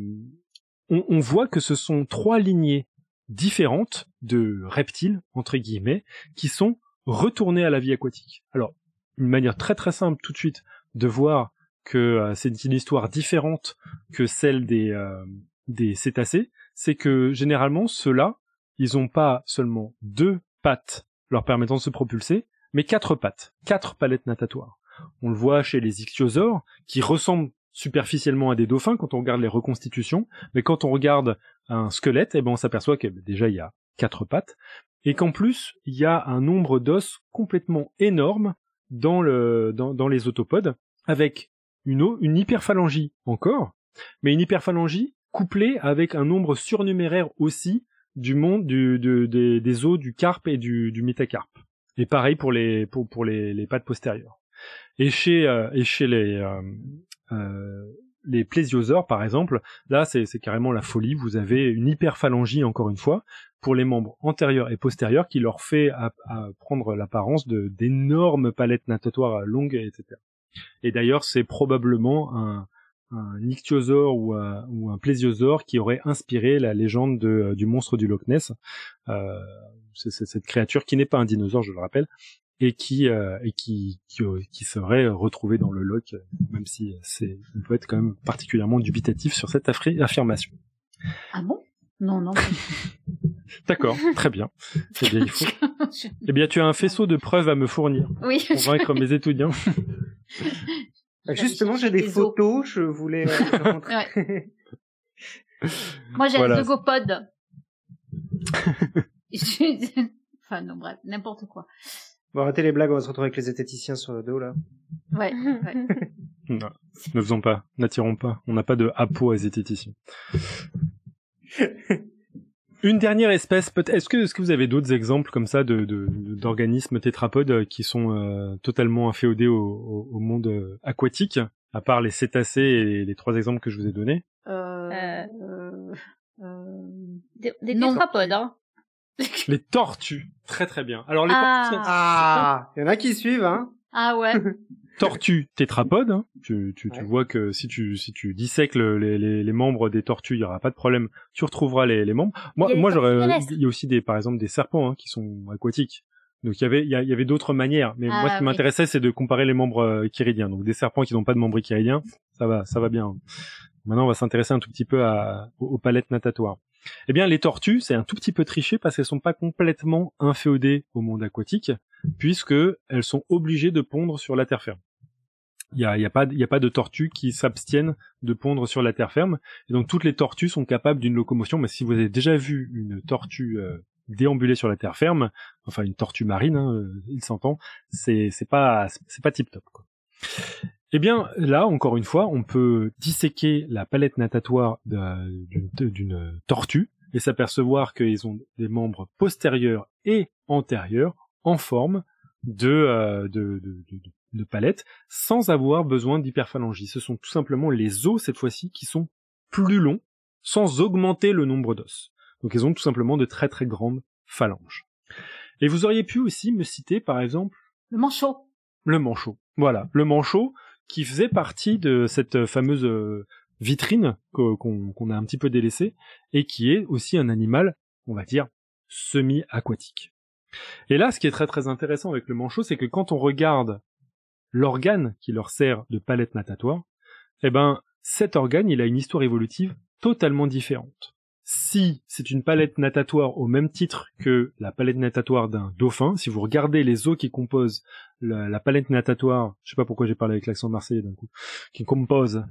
on, on voit que ce sont trois lignées différentes de reptiles, entre guillemets, qui sont retournées à la vie aquatique. Alors, une manière très très simple tout de suite de voir que euh, c'est une histoire différente que celle des, euh, des cétacés, c'est que généralement ceux-là, ils ont pas seulement deux pattes leur permettant de se propulser, mais quatre pattes, quatre palettes natatoires. On le voit chez les ichthyosaures, qui ressemblent superficiellement à des dauphins quand on regarde les reconstitutions, mais quand on regarde un squelette, eh ben on s'aperçoit que bah, déjà il y a quatre pattes, et qu'en plus il y a un nombre d'os complètement énorme dans, le, dans les autopodes, avec une, une hyperphalangie encore, mais une hyperphalangie couplée avec un nombre surnuméraire aussi du monde des, os du carpe et du, métacarpe. Et pareil pour les pour, les, pattes postérieures. Et chez euh, les euh, euh, les plésiosaures par exemple, là c'est carrément la folie. Vous avez une hyperphalangie encore une fois pour les membres antérieurs et postérieurs qui leur fait prendre l'apparence d'énormes palettes natatoires longues etc. Et d'ailleurs c'est probablement un un ichthyosaure ou un, un plésiosaure qui aurait inspiré la légende de- du monstre du Loch Ness. Euh, c'est cette créature qui n'est pas un dinosaure, je le rappelle, et qui euh, et qui, qui euh, qui serait retrouvée dans le Loch, euh, même si c'est on peut être quand même particulièrement dubitatif sur cette affirmation. Ah bon? Non, non. D'accord, très bien. Bien, il faut. Eh bien, tu as un faisceau de preuves à me fournir oui. pour convaincre mes étudiants. Bah, Justement, j'ai des Des os. photos, je voulais euh, te montrer. Moi, j'ai Voilà. un zygopode. enfin, non, bref, n'importe quoi. Bon, arrêtez les blagues, on va se retrouver avec les zététiciens sur le dos, là. Ouais, ouais. Non, ne faisons pas, n'attirons pas. On n'a pas de hapeau à zététicien. Une dernière espèce, peut est-ce que, est-ce que vous avez d'autres exemples comme ça de, de- de- d'organismes tétrapodes euh, qui sont euh, totalement inféodés au, au- au monde euh, aquatique, à part les cétacés et les trois exemples que je vous ai donnés? Euh, Euh. Des, des Non. tétrapodes, hein. Les tortues, très très bien. Alors les Ah. tortues, Ah, il y en a qui suivent, hein. Ah ouais. tortues tétrapodes, hein. tu, tu, tu vois que si tu si tu dissèques le- les, les, les membres des tortues, il y aura pas de problème. Tu retrouveras les, les membres. Moi, moi j'aurais, il y a aussi des, par exemple, des serpents hein, qui sont aquatiques. Donc il y avait, il y, avait d'autres manières. Mais Ah, moi, ce qui oui. m'intéressait, c'est de comparer les membres euh, chiridiens. Donc des serpents qui n'ont pas de membres chiridiens, ça va, ça va bien. Maintenant, on va s'intéresser un tout petit peu à, aux, aux palettes natatoires. Eh bien, les tortues, c'est un tout petit peu triché parce qu'elles sont pas complètement inféodées au monde aquatique, puisque elles sont obligées de pondre sur la terre ferme. Il y a, y a pas, de tortues qui s'abstiennent de pondre sur la terre ferme. Et donc toutes les tortues sont capables d'une locomotion. Mais si vous avez déjà vu une tortue euh, déambuler sur la terre ferme, enfin une tortue marine, hein, euh, il s'entend, c'est pas c'est pas tip top. Eh bien là, encore une fois, on peut disséquer la palette natatoire d'un- d'une d'une tortue et s'apercevoir qu'ils ont des membres postérieurs et antérieurs en forme de, euh, de, de, de, de palette sans avoir besoin d'hyperphalangie. Ce sont tout simplement les os cette fois-ci qui sont plus longs sans augmenter le nombre d'os. Donc ils ont tout simplement de très très grandes phalanges. Et vous auriez pu aussi me citer par exemple Le manchot. le manchot. Voilà, le manchot qui faisait partie de cette fameuse euh, vitrine qu'o- qu'on qu'on a un petit peu délaissée et qui est aussi un animal, on va dire, semi-aquatique. Et là, ce qui est très très intéressant avec le manchot, c'est que quand on regarde l'organe qui leur sert de palette natatoire, eh ben, cet organe, il a une histoire évolutive totalement différente. Si c'est une palette natatoire au même titre que la palette natatoire d'un dauphin, si vous regardez les os qui composent la, palette natatoire, je sais pas pourquoi j'ai parlé avec l'accent marseillais d'un coup, qui compose.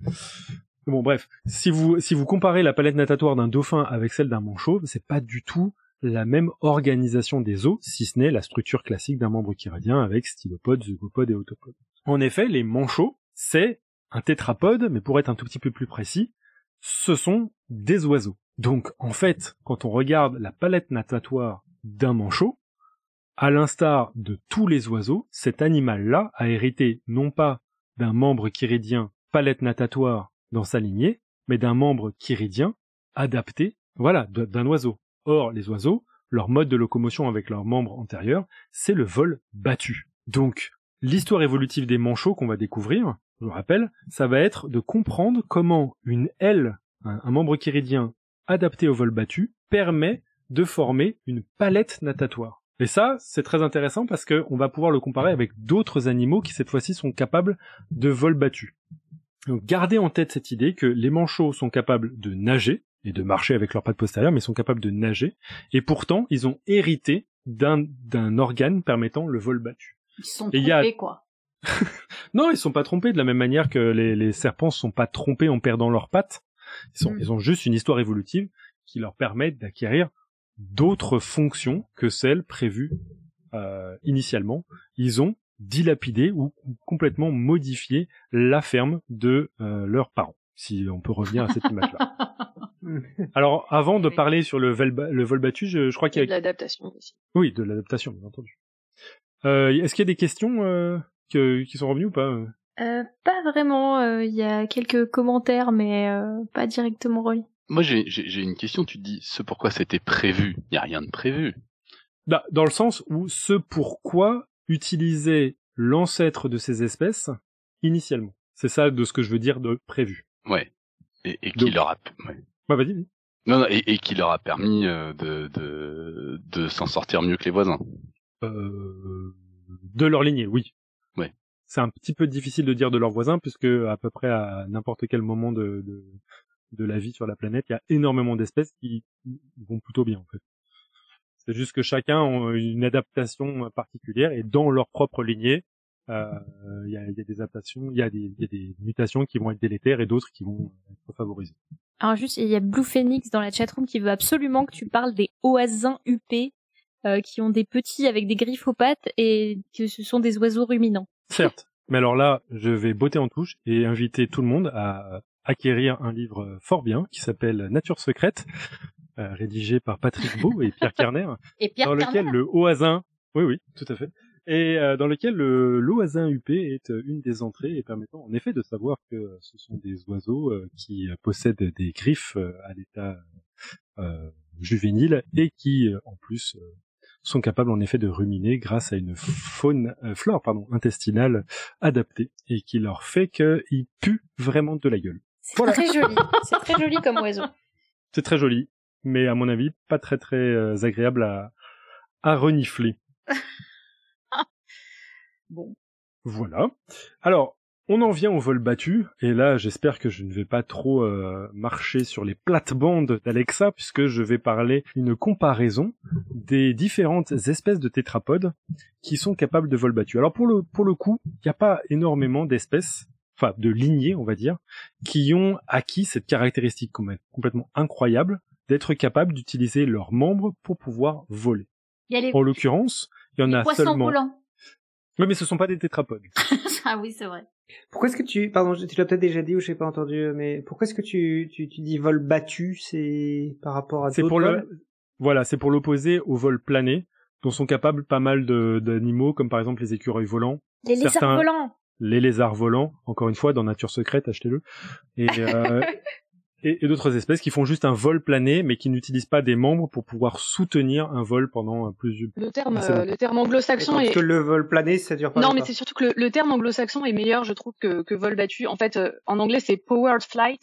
Bon, bref, si vous si vous comparez la palette natatoire d'un dauphin avec celle d'un manchot, c'est pas du tout la même organisation des os, si ce n'est la structure classique d'un membre chirodien avec stylopode, zygopode et autopode. En effet, les manchots, c'est un tétrapode, mais pour être un tout petit peu plus précis, ce sont des oiseaux. Donc, en fait, quand on regarde la palette natatoire d'un manchot, à l'instar de tous les oiseaux, cet animal-là a hérité non pas d'un membre chiridien palette natatoire dans sa lignée, mais d'un membre chiridien adapté, voilà, d'un oiseau. Or, les oiseaux, leur mode de locomotion avec leurs membres antérieurs, c'est le vol battu. Donc, l'histoire évolutive des manchots qu'on va découvrir, je vous rappelle, ça va être de comprendre comment une aile, un, un membre chiridien adapté au vol battu, permet de former une palette natatoire. Et ça, c'est très intéressant parce qu'on va pouvoir le comparer avec d'autres animaux qui cette fois-ci sont capables de vol battu. Donc gardez en tête cette idée que les manchots sont capables de nager et de marcher avec leurs pattes postérieures, mais sont capables de nager. Et pourtant, ils ont hérité d'un organe permettant le vol battu. Ils sont a- trompés, quoi. Non, ils sont pas trompés de la même manière que les, les serpents sont pas trompés en perdant leurs pattes. Ils, sont, Mm. ils ont juste une histoire évolutive qui leur permet d'acquérir d'autres fonctions que celles prévues euh, initialement. Ils ont dilapidé ou complètement modifié la ferme de euh, leurs parents, si on peut revenir à cette image-là. Alors, avant de Oui. parler sur le, le vol battu, je, je crois Il y qu'il a de l'adaptation aussi. Oui, de l'adaptation, bien entendu. Euh, Est-ce qu'il y a des questions euh, que- qui sont revenues ou pas euh Euh, pas vraiment. Il y a quelques commentaires, mais euh, pas directement reliés. Moi, j'ai j'ai- j'ai une question. Tu te dis, ce pourquoi c'était prévu Il y a rien de prévu. Bah, dans le sens où ce pourquoi utiliser l'ancêtre de ces espèces initialement. C'est ça de ce que je veux dire de prévu. Ouais. Et, et qui Donc- leur a, ouais. Bah vas-y. vas-y. non, non, et, et qui leur a permis euh, de de, de s'en sortir mieux que les voisins. Euh, de leur lignée, oui. Ouais. C'est un petit peu difficile de dire de leurs voisins puisque à peu près à n'importe quel moment de, de de la vie sur la planète, il y a énormément d'espèces qui vont plutôt bien en fait. C'est juste que chacun a une adaptation particulière et dans leur propre lignée, euh, il y, a, y a des adaptations, il y y a des mutations qui vont être délétères et d'autres qui vont être favorisées. Alors juste, il y a Blue Phoenix dans la chatroom qui veut absolument que tu parles des oasins huppés, euh, qui ont des petits avec des griffes aux pattes et que ce sont des oiseaux ruminants. Certes. Mais alors là, je vais botter en touche et inviter tout le monde à acquérir un livre fort bien qui s'appelle Nature secrète, euh, rédigé par Patrick Beau et Pierre Kerner, Et Pierre dans lequel le oasin, oui oui, tout à fait, et euh, dans lequel le l'oasin huppé est euh, une des entrées et permettant en effet de savoir que ce sont des oiseaux euh, qui possèdent des griffes euh, à l'état euh, juvénile et qui en plus euh, sont capables en effet de ruminer grâce à une faune, euh, flore pardon, intestinale adaptée et qui leur fait qu'ils puent vraiment de la gueule. C'est Voilà. très joli. C'est très joli comme oiseau. C'est très joli, mais à mon avis pas très très euh, agréable à, à renifler. Bon. Voilà. Alors, on en vient au vol battu, et là, j'espère que je ne vais pas trop euh, marcher sur les plates-bandes d'Alexa, puisque je vais parler une comparaison des différentes espèces de tétrapodes qui sont capables de vol battu. Alors pour le pour le coup, il n'y a pas énormément d'espèces, enfin de lignées, on va dire, qui ont acquis cette caractéristique com- complètement incroyable d'être capables d'utiliser leurs membres pour pouvoir voler. Il y a les, En l'occurrence, il y en les a poissons seulement. volants. Oui, mais ce sont pas des tétrapodes. ah oui, c'est vrai. Pourquoi est-ce que tu, pardon, tu l'as peut-être déjà dit ou je n'ai pas entendu, mais pourquoi est-ce que tu, tu, tu dis vol battu, c'est par rapport à d'autres pour vols le, voilà, c'est pour l'opposer au vol plané, dont sont capables pas mal d'animaux, comme par exemple les écureuils volants, Les lézards Certains- volants les lézards volants, encore une fois, dans Nature Secrète, achetez-le, et, euh, et, et d'autres espèces qui font juste un vol plané, mais qui n'utilisent pas des membres pour pouvoir soutenir un vol pendant euh, plus Le terme, Ah, euh, le terme anglo-saxon Parce est. que le vol plané, ça dure pas Non, mais c'est surtout que le, le terme anglo-saxon est meilleur, je trouve, que, que vol battu. En fait, euh, en anglais, c'est powered flight.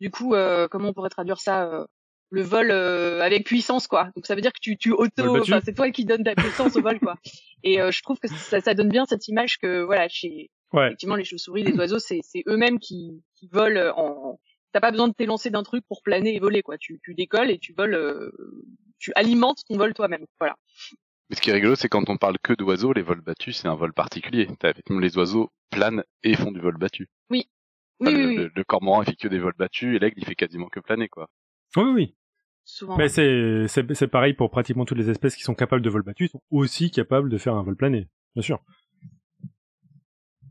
Du coup, euh, comment on pourrait traduire ça euh, Le vol euh, avec puissance, quoi. Donc ça veut dire que tu, tu auto, c'est toi qui donnes ta puissance au vol, quoi. Et euh, je trouve que ça, ça donne bien cette image que, voilà, chez Ouais. effectivement les chauves-souris, les oiseaux, c'est c'est eux-mêmes qui, qui volent en. T'as pas besoin de t'élancer d'un truc pour planer et voler, quoi. Tu, tu décolles et tu voles, euh, tu alimentes ton vol toi-même. Voilà. Mais ce qui est rigolo, c'est quand on parle que d'oiseaux, les vols battus, c'est un vol particulier. T'as effectivement les oiseaux planent et font du vol battu. Oui, Enfin, oui, le, oui, le- le cormoran, il fait que des vols battus et l'aigle, il fait quasiment que planer, quoi. Oui, oui. souvent. Mais c'est, c'est, c'est pareil pour pratiquement toutes les espèces qui sont capables de vol battu, sont aussi capables de faire un vol plané, bien sûr.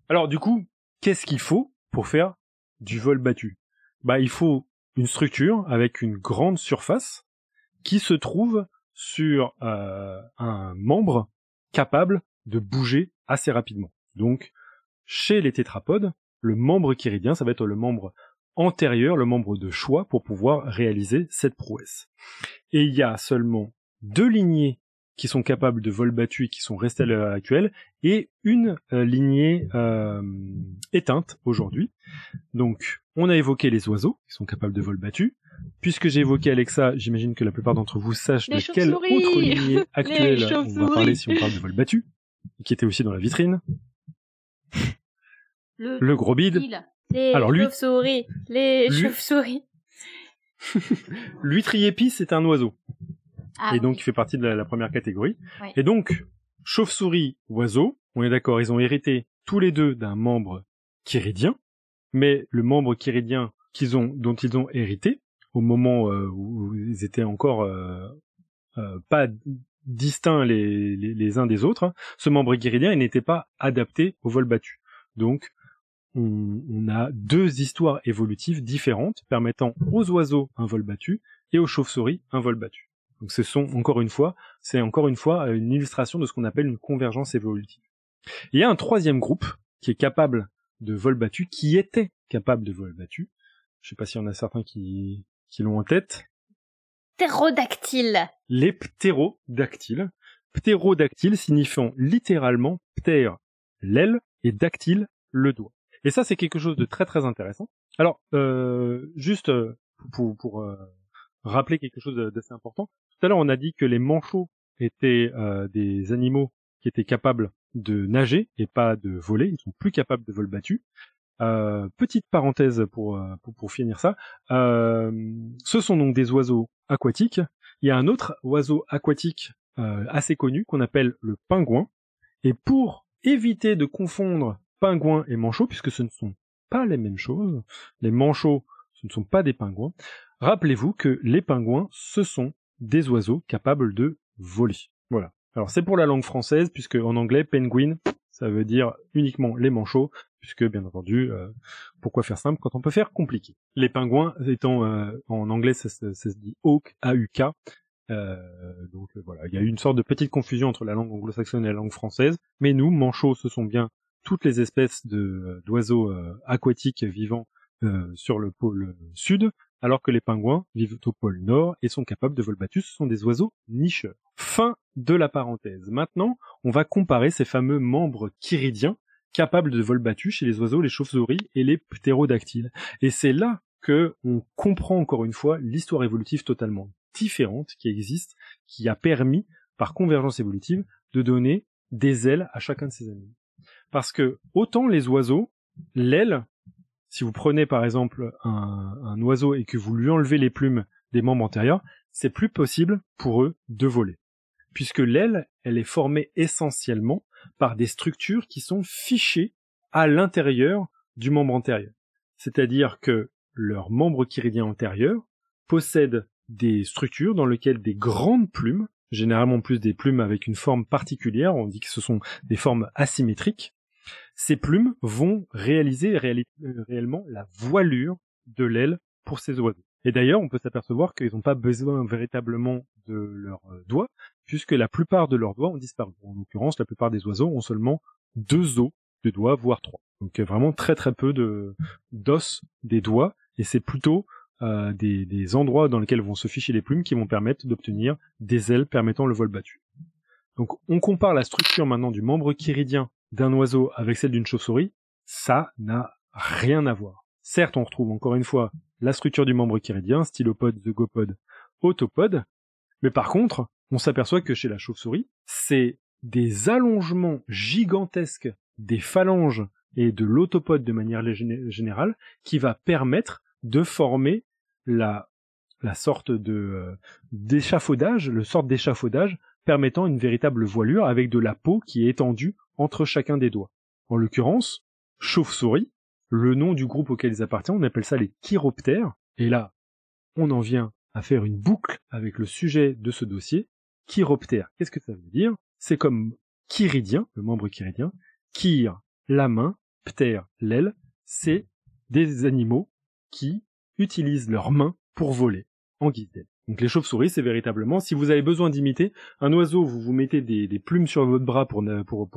Alors du coup, qu'est-ce qu'il faut pour faire du vol battu? Bah, il faut une structure avec une grande surface qui se trouve sur euh, un membre capable de bouger assez rapidement. Donc, chez les tétrapodes, le membre chiridien, ça va être le membre antérieur, le membre de choix pour pouvoir réaliser cette prouesse. Et il y a seulement deux lignées qui sont capables de vol battu et qui sont restés à l'heure actuelle, et une euh, lignée euh, éteinte aujourd'hui. Donc, on a évoqué les oiseaux, qui sont capables de vol battu. Puisque j'ai évoqué Alexa, j'imagine que la plupart d'entre vous sachent Les de quelle autre lignée actuelle on va parler si on parle de vol battu, qui était aussi dans la vitrine. Le, Le gros bide. Les Alors, lui- chauves-souris, les chauves-souris. l'huître épice c'est un oiseau. Ah, et donc il fait partie de la, la première catégorie. Oui. Et donc, chauve-souris, oiseau, on est d'accord, ils ont hérité tous les deux d'un membre chiridien, mais le membre chiridien qu'ils ont, dont ils ont hérité, au moment euh, où ils étaient encore euh, euh, pas distincts les, les, les uns des autres, hein, ce membre chiridien il n'était pas adapté au vol battu. Donc, on, on a deux histoires évolutives différentes permettant aux oiseaux un vol battu et aux chauves-souris un vol battu. Donc ce sont encore une fois, c'est encore une fois une illustration de ce qu'on appelle une convergence évolutive. Il y a un troisième groupe qui est capable de vol battu, qui était capable de vol battu. Je sais pas s'il y en a certains qui, qui l'ont en tête. Ptérodactyle. Les ptérodactyles. Ptérodactyle signifiant littéralement ptère, l'aile, et dactyle, le doigt. Et ça, c'est quelque chose de très très intéressant. Alors, euh, juste euh, pour, pour euh, rappeler quelque chose d'assez important. Tout à l'heure, on a dit que les manchots étaient euh, des animaux qui étaient capables de nager et pas de voler. Ils sont plus capables de vol battu. Euh, petite parenthèse pour, euh, finir ça. Ce sont donc des oiseaux aquatiques. Il y a un autre oiseau aquatique assez connu qu'on appelle le pingouin. Et pour éviter de confondre pingouin et manchot, puisque ce ne sont pas les mêmes choses, les manchots, ce ne sont pas des pingouins, rappelez-vous que les pingouins, ce sont des oiseaux capables de voler. Voilà. Alors c'est pour la langue française, puisque en anglais, penguin, ça veut dire uniquement les manchots, puisque bien entendu, euh, pourquoi faire simple quand on peut faire compliqué Les pingouins étant euh, en anglais, ça, se- dit hawk, A-U-K. Euh, donc euh, voilà, il y a eu une sorte de petite confusion entre la langue anglo-saxonne et la langue française. Mais nous, manchots, ce sont bien toutes les espèces de d'oiseaux euh, aquatiques vivant euh, sur le pôle sud, alors que les pingouins vivent au pôle nord et sont capables de vol battu. Ce sont des oiseaux nicheurs. Fin de la parenthèse. Maintenant, on va comparer ces fameux membres chiridiens capables de vol battu chez les oiseaux, les chauves-souris et les ptérodactyles. Et c'est là que on comprend encore une fois l'histoire évolutive totalement différente qui existe, qui a permis, par convergence évolutive, de donner des ailes à chacun de ces animaux. Parce que autant les oiseaux, l'aile, si vous prenez par exemple un, oiseau et que vous lui enlevez les plumes des membres antérieurs, c'est plus possible pour eux de voler. Puisque l'aile, elle est formée essentiellement par des structures qui sont fichées à l'intérieur du membre antérieur. C'est-à-dire que leur membre chiridien antérieur possède des structures dans lesquelles des grandes plumes, généralement plus des plumes avec une forme particulière, on dit que ce sont des formes asymétriques, ces plumes vont réaliser réali- euh, réellement la voilure de l'aile pour ces oiseaux. Et d'ailleurs, on peut s'apercevoir qu'ils n'ont pas besoin véritablement de leurs euh, doigts, puisque la plupart de leurs doigts ont disparu. En l'occurrence, la plupart des oiseaux ont seulement deux os de doigts, voire trois. Donc euh, vraiment très très peu d'os des doigts, et c'est plutôt des, des endroits dans lesquels vont se ficher les plumes qui vont permettre d'obtenir des ailes permettant le vol battu. Donc on compare la structure maintenant du membre chiridien d'un oiseau avec celle d'une chauve-souris, ça n'a rien à voir. Certes, on retrouve encore une fois la structure du membre chiridien, stylopode, zygopode, autopode, mais par contre, on s'aperçoit que chez la chauve-souris, c'est des allongements gigantesques des phalanges et de l'autopode de manière générale qui va permettre de former la, la sorte de euh, d'échafaudage, le sorte d'échafaudage permettant une véritable voilure avec de la peau qui est étendue entre chacun des doigts. En l'occurrence, chauve-souris, le nom du groupe auquel ils appartiennent, on appelle ça les chiroptères, et là, on en vient à faire une boucle avec le sujet de ce dossier. Chiroptère, qu'est-ce que ça veut dire? C'est comme chiridien, le membre chiridien, chir, la main, ptère, l'aile, c'est des animaux qui utilisent leurs mains pour voler en guise d'aile. Donc les chauves-souris, c'est véritablement, si vous avez besoin d'imiter un oiseau, vous vous mettez des, plumes sur votre bras pour,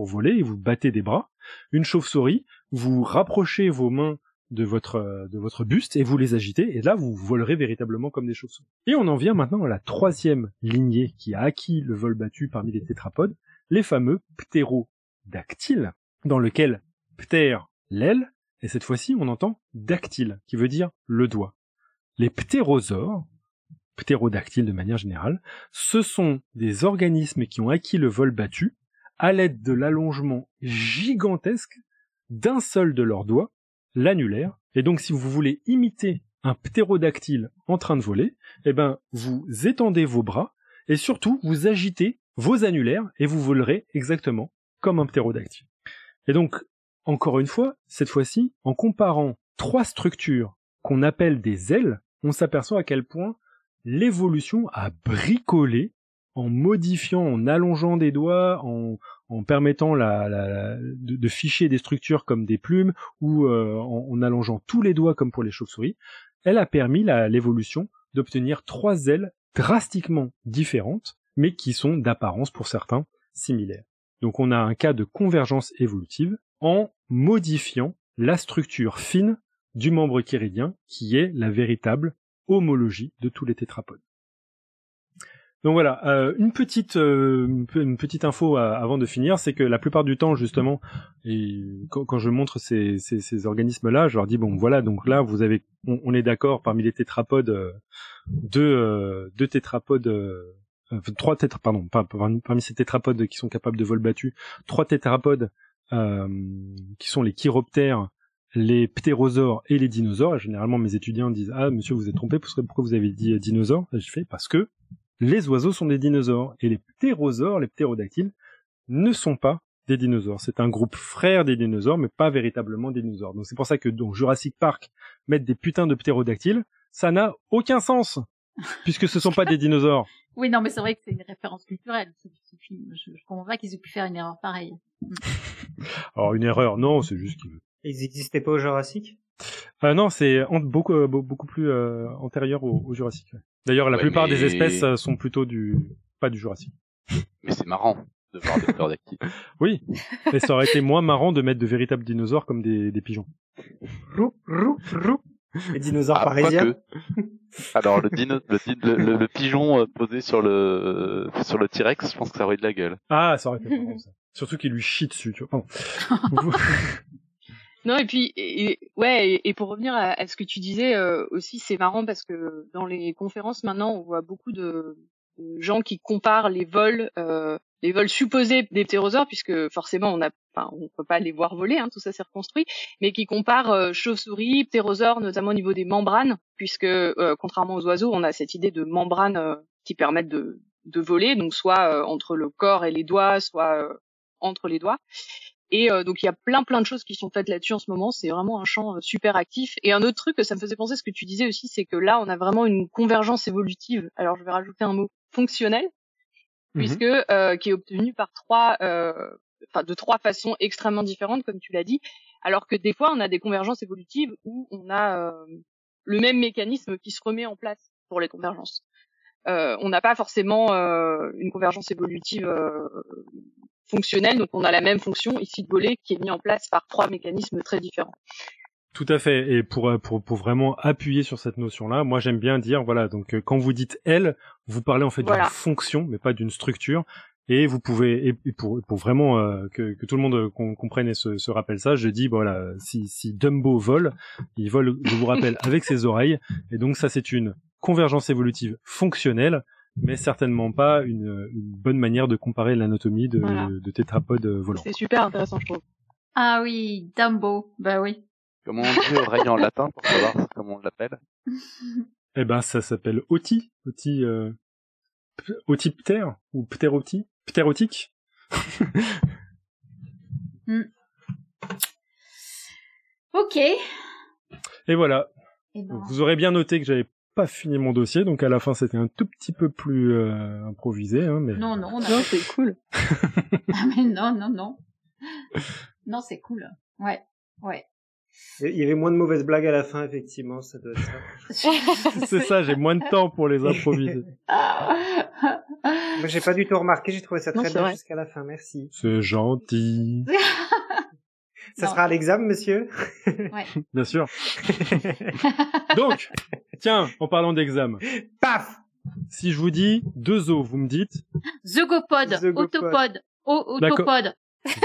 voler et vous battez des bras. Une chauve-souris, vous rapprochez vos mains de votre buste et vous les agitez et là vous volerez véritablement comme des chauves-souris. Et on en vient maintenant à la troisième lignée qui a acquis le vol battu parmi les tétrapodes, les fameux ptérodactyles, dans lequel ptère l'aile et cette fois-ci on entend dactyle qui veut dire le doigt. Les ptérosaures, ptérodactyles de manière générale, ce sont des organismes qui ont acquis le vol battu à l'aide de l'allongement gigantesque d'un seul de leurs doigts l'annulaire. Et donc, si vous voulez imiter un ptérodactyle en train de voler, eh ben, vous étendez vos bras et surtout, vous agitez vos annulaires et vous volerez exactement comme un ptérodactyle. Et donc, encore une fois, cette fois-ci, en comparant trois structures qu'on appelle des ailes, on s'aperçoit à quel point l'évolution a bricolé en modifiant, en allongeant des doigts, en, permettant de, ficher des structures comme des plumes ou euh, en, allongeant tous les doigts comme pour les chauves-souris, elle a permis l'évolution d'obtenir trois ailes drastiquement différentes, mais qui sont d'apparence pour certains similaires. Donc on a un cas de convergence évolutive en modifiant la structure fine du membre chiridien qui est la véritable homologie de tous les tétrapodes. Donc voilà, euh, une petite euh, une petite info à, avant de finir, c'est que la plupart du temps justement, quand, je montre ces, organismes-là, je leur dis bon voilà, donc là vous avez, on, est d'accord parmi les tétrapodes, euh, deux euh, tétrapodes, euh, trois tétra, pardon, parmi ces tétrapodes qui sont capables de vol battu, trois tétrapodes qui sont les chiroptères, les ptérosaures et les dinosaures. généralement mes étudiants disent ah monsieur vous êtes trompé, pourquoi vous avez dit dinosaures? Je fais parce que les oiseaux sont des dinosaures et les ptérosaures, les ptérodactyles, ne sont pas des dinosaures. C'est un groupe frère des dinosaures, mais pas véritablement des dinosaures. Donc c'est pour ça que dans Jurassic Park, mettre des putains de ptérodactyles, ça n'a aucun sens, puisque ce sont pas des dinosaures. Oui, non, mais c'est vrai que c'est une référence culturelle, ce, film. Je, je comprends pas qu'ils aient pu faire une erreur pareille. Alors une erreur, non, c'est juste qu'ils... Ils n'existaient pas au Jurassic? Euh, non, c'est beaucoup euh, beaucoup plus euh, antérieur au, au Jurassique. D'ailleurs, la ouais, plupart mais... des espèces euh, sont plutôt du pas du Jurassique. Mais c'est marrant de voir des ptérodactyles. oui, mais ça aurait été moins marrant de mettre de véritables dinosaures comme des, des pigeons. Rou, rou, rou. Les dinosaures ah, parisiens. Alors le, dino, le, le, le, pigeon posé sur le sur le T-Rex, je pense que ça aurait de la gueule. Ah, ça aurait été marrant ça. Surtout qu'il lui chie dessus, tu vois. Non et puis et, ouais et, pour revenir à, ce que tu disais euh, aussi c'est marrant parce que dans les conférences maintenant on voit beaucoup de, gens qui comparent les vols euh, les vols supposés des ptérosaures puisque forcément on a enfin on peut pas les voir voler hein, tout ça c'est reconstruit mais qui comparent euh, chauves-souris ptérosaures notamment au niveau des membranes puisque euh, contrairement aux oiseaux on a cette idée de membranes euh, qui permettent de de voler donc soit euh, entre le corps et les doigts soit entre les doigts et euh, donc il y a plein plein de choses qui sont faites là-dessus en ce moment. C'est vraiment un champ euh, super actif. Et un autre truc que ça me faisait penser, ce que tu disais aussi, c'est que là on a vraiment une convergence évolutive. Alors je vais rajouter un mot fonctionnel, mmh puisque euh, qui est obtenu par trois, euh, enfin de trois façons extrêmement différentes, comme tu l'as dit. Alors que des fois on a des convergences évolutives où on a le même mécanisme qui se remet en place pour les convergences. on n'a pas forcément une convergence évolutive fonctionnel. Donc on a la même fonction ici de voler qui est mise en place par trois mécanismes très différents. Tout à fait. Et pour, pour, pour vraiment appuyer sur cette notion-là, moi j'aime bien dire, voilà, donc quand vous dites elle, vous parlez en fait voilà. d'une fonction, mais pas d'une structure. Et vous pouvez, et pour, pour vraiment euh, que, que tout le monde euh, comprenne et se, se rappelle ça, je dis, voilà, si, si Dumbo vole, il vole, je vous rappelle, avec ses oreilles. Et donc ça c'est une convergence évolutive fonctionnelle mais certainement pas une, une bonne manière de comparer l'anatomie de, voilà. de, de tétrapodes volants. C'est super intéressant, je trouve. Ah oui, Dumbo, bah oui. Comment on dit oreille en latin pour savoir comment on l'appelle? Eh ben, ça s'appelle oti, oti, euh, otipter ou pteroti, ptérotique. mm. Ok. Et voilà. Et ben... Vous aurez bien noté que j'avais pas fini mon dossier, donc à la fin c'était un tout petit peu plus euh, improvisé, hein, mais non non non c'est cool. ah, mais non non non non c'est cool, ouais ouais. Il y avait moins de mauvaises blagues à la fin, effectivement, ça doit être ça. c'est ça, j'ai moins de temps pour les improviser. Moi, j'ai pas du tout remarqué, j'ai trouvé ça très non, bien jusqu'à la fin, merci. C'est gentil. Ça Non. sera à l'examen, monsieur Bien sûr. Donc, tiens, en parlant d'examen, Paf si je vous dis deux os, vous me dites o- D'accord. autopode.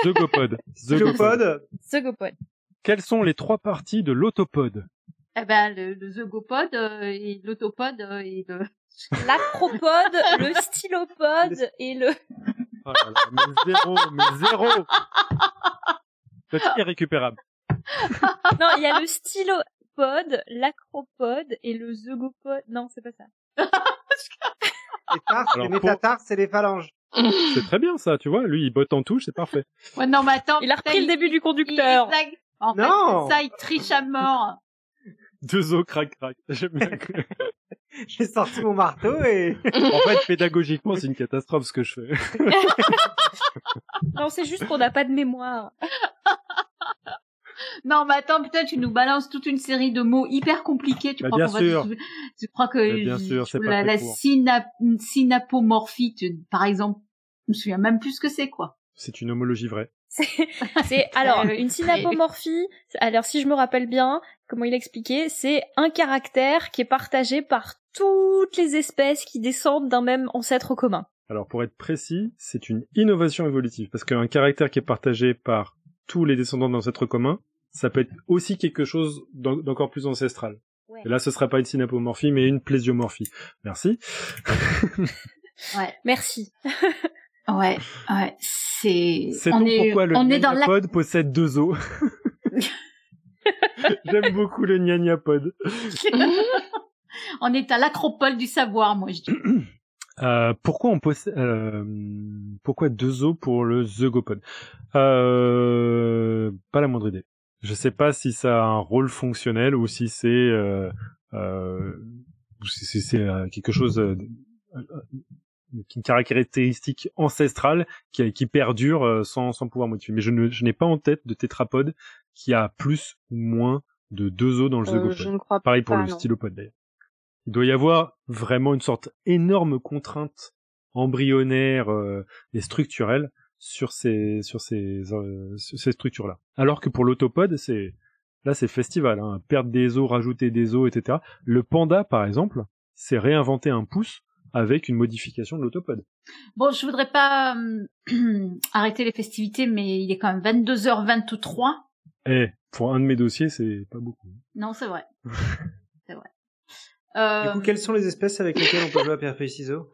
Zogopode. Zogopode Zogopode. Quelles sont les trois parties de l'autopode? Eh ben, le, le euh, et l'autopode euh, et le... L'acropode, le stylopode et le... Oh là là, mais zéro, mais zéro C'est irrécupérable. Non, il y a le stylopode, l'acropode et le zogopode. Non, c'est pas ça. Les tarses, Alors, les pour- métatarses et les phalanges. C'est très bien ça, tu vois. Lui, il botte en touche, c'est parfait. Ouais, non, mais attends. Il a repris le début du conducteur. il. En Non. c'est ça, il triche à mort. Deux os, crac, crac. J'aime bien. que- J'ai sorti mon marteau et... En fait, pédagogiquement, c'est une catastrophe ce que je fais. Non, c'est juste qu'on n'a pas de mémoire. Non, mais attends, putain, tu nous balances toute une série de mots hyper compliqués. Tu Bah, crois bien va sûr. Tu crois que Mais bien sûr, c'est pas la, la synapomorphie, tu- par exemple, je me souviens même plus ce que c'est, quoi. C'est une homologie vraie. C'est alors une synapomorphie. Alors si je me rappelle bien, comment il expliquait, c'est un caractère qui est partagé par toutes les espèces qui descendent d'un même ancêtre commun. Alors, pour être précis, c'est une innovation évolutive. Parce qu'un caractère qui est partagé par tous les descendants d'ancêtres communs, ça peut être aussi quelque chose d'en- d'encore plus ancestral. Ouais. Et là, ce sera pas une synapomorphie, mais une plésiomorphie. Merci. Ouais, Merci. ouais, ouais. C'est. C'est donc pourquoi le on est dans la. possède deux os. J'aime beaucoup le gnagnapode. on est à l'acropole du savoir, moi je dis. Euh, pourquoi on possède, euh, pourquoi deux os pour le zygopode? Euh, Pas la moindre idée. Je sais pas si ça a un rôle fonctionnel ou si c'est euh, euh, si c'est euh, quelque chose une caractéristique ancestrale qui, qui perdure euh, sans, sans pouvoir modifier. Mais je ne je n'ai pas en tête de tétrapode qui a plus ou moins de deux os dans le Euh, zygopode. Pareil pour pas, le non. stylopode d'ailleurs. Il doit y avoir vraiment une sorte énorme contrainte embryonnaire euh, et structurelle sur ces sur ces euh, sur ces structures là. Alors que pour l'autopode, c'est là c'est festival, hein, perdre des os, rajouter des os, etc. Le panda par exemple, c'est réinventer un pouce avec une modification de l'autopode. Bon, je voudrais pas euh, arrêter les festivités, mais il est quand même 22h23. Et pour un de mes dossiers, c'est pas beaucoup. Non, c'est vrai. c'est vrai. Euh, Du coup, quelles sont les espèces avec lesquelles on peut jouer à pierre feuille ciseaux?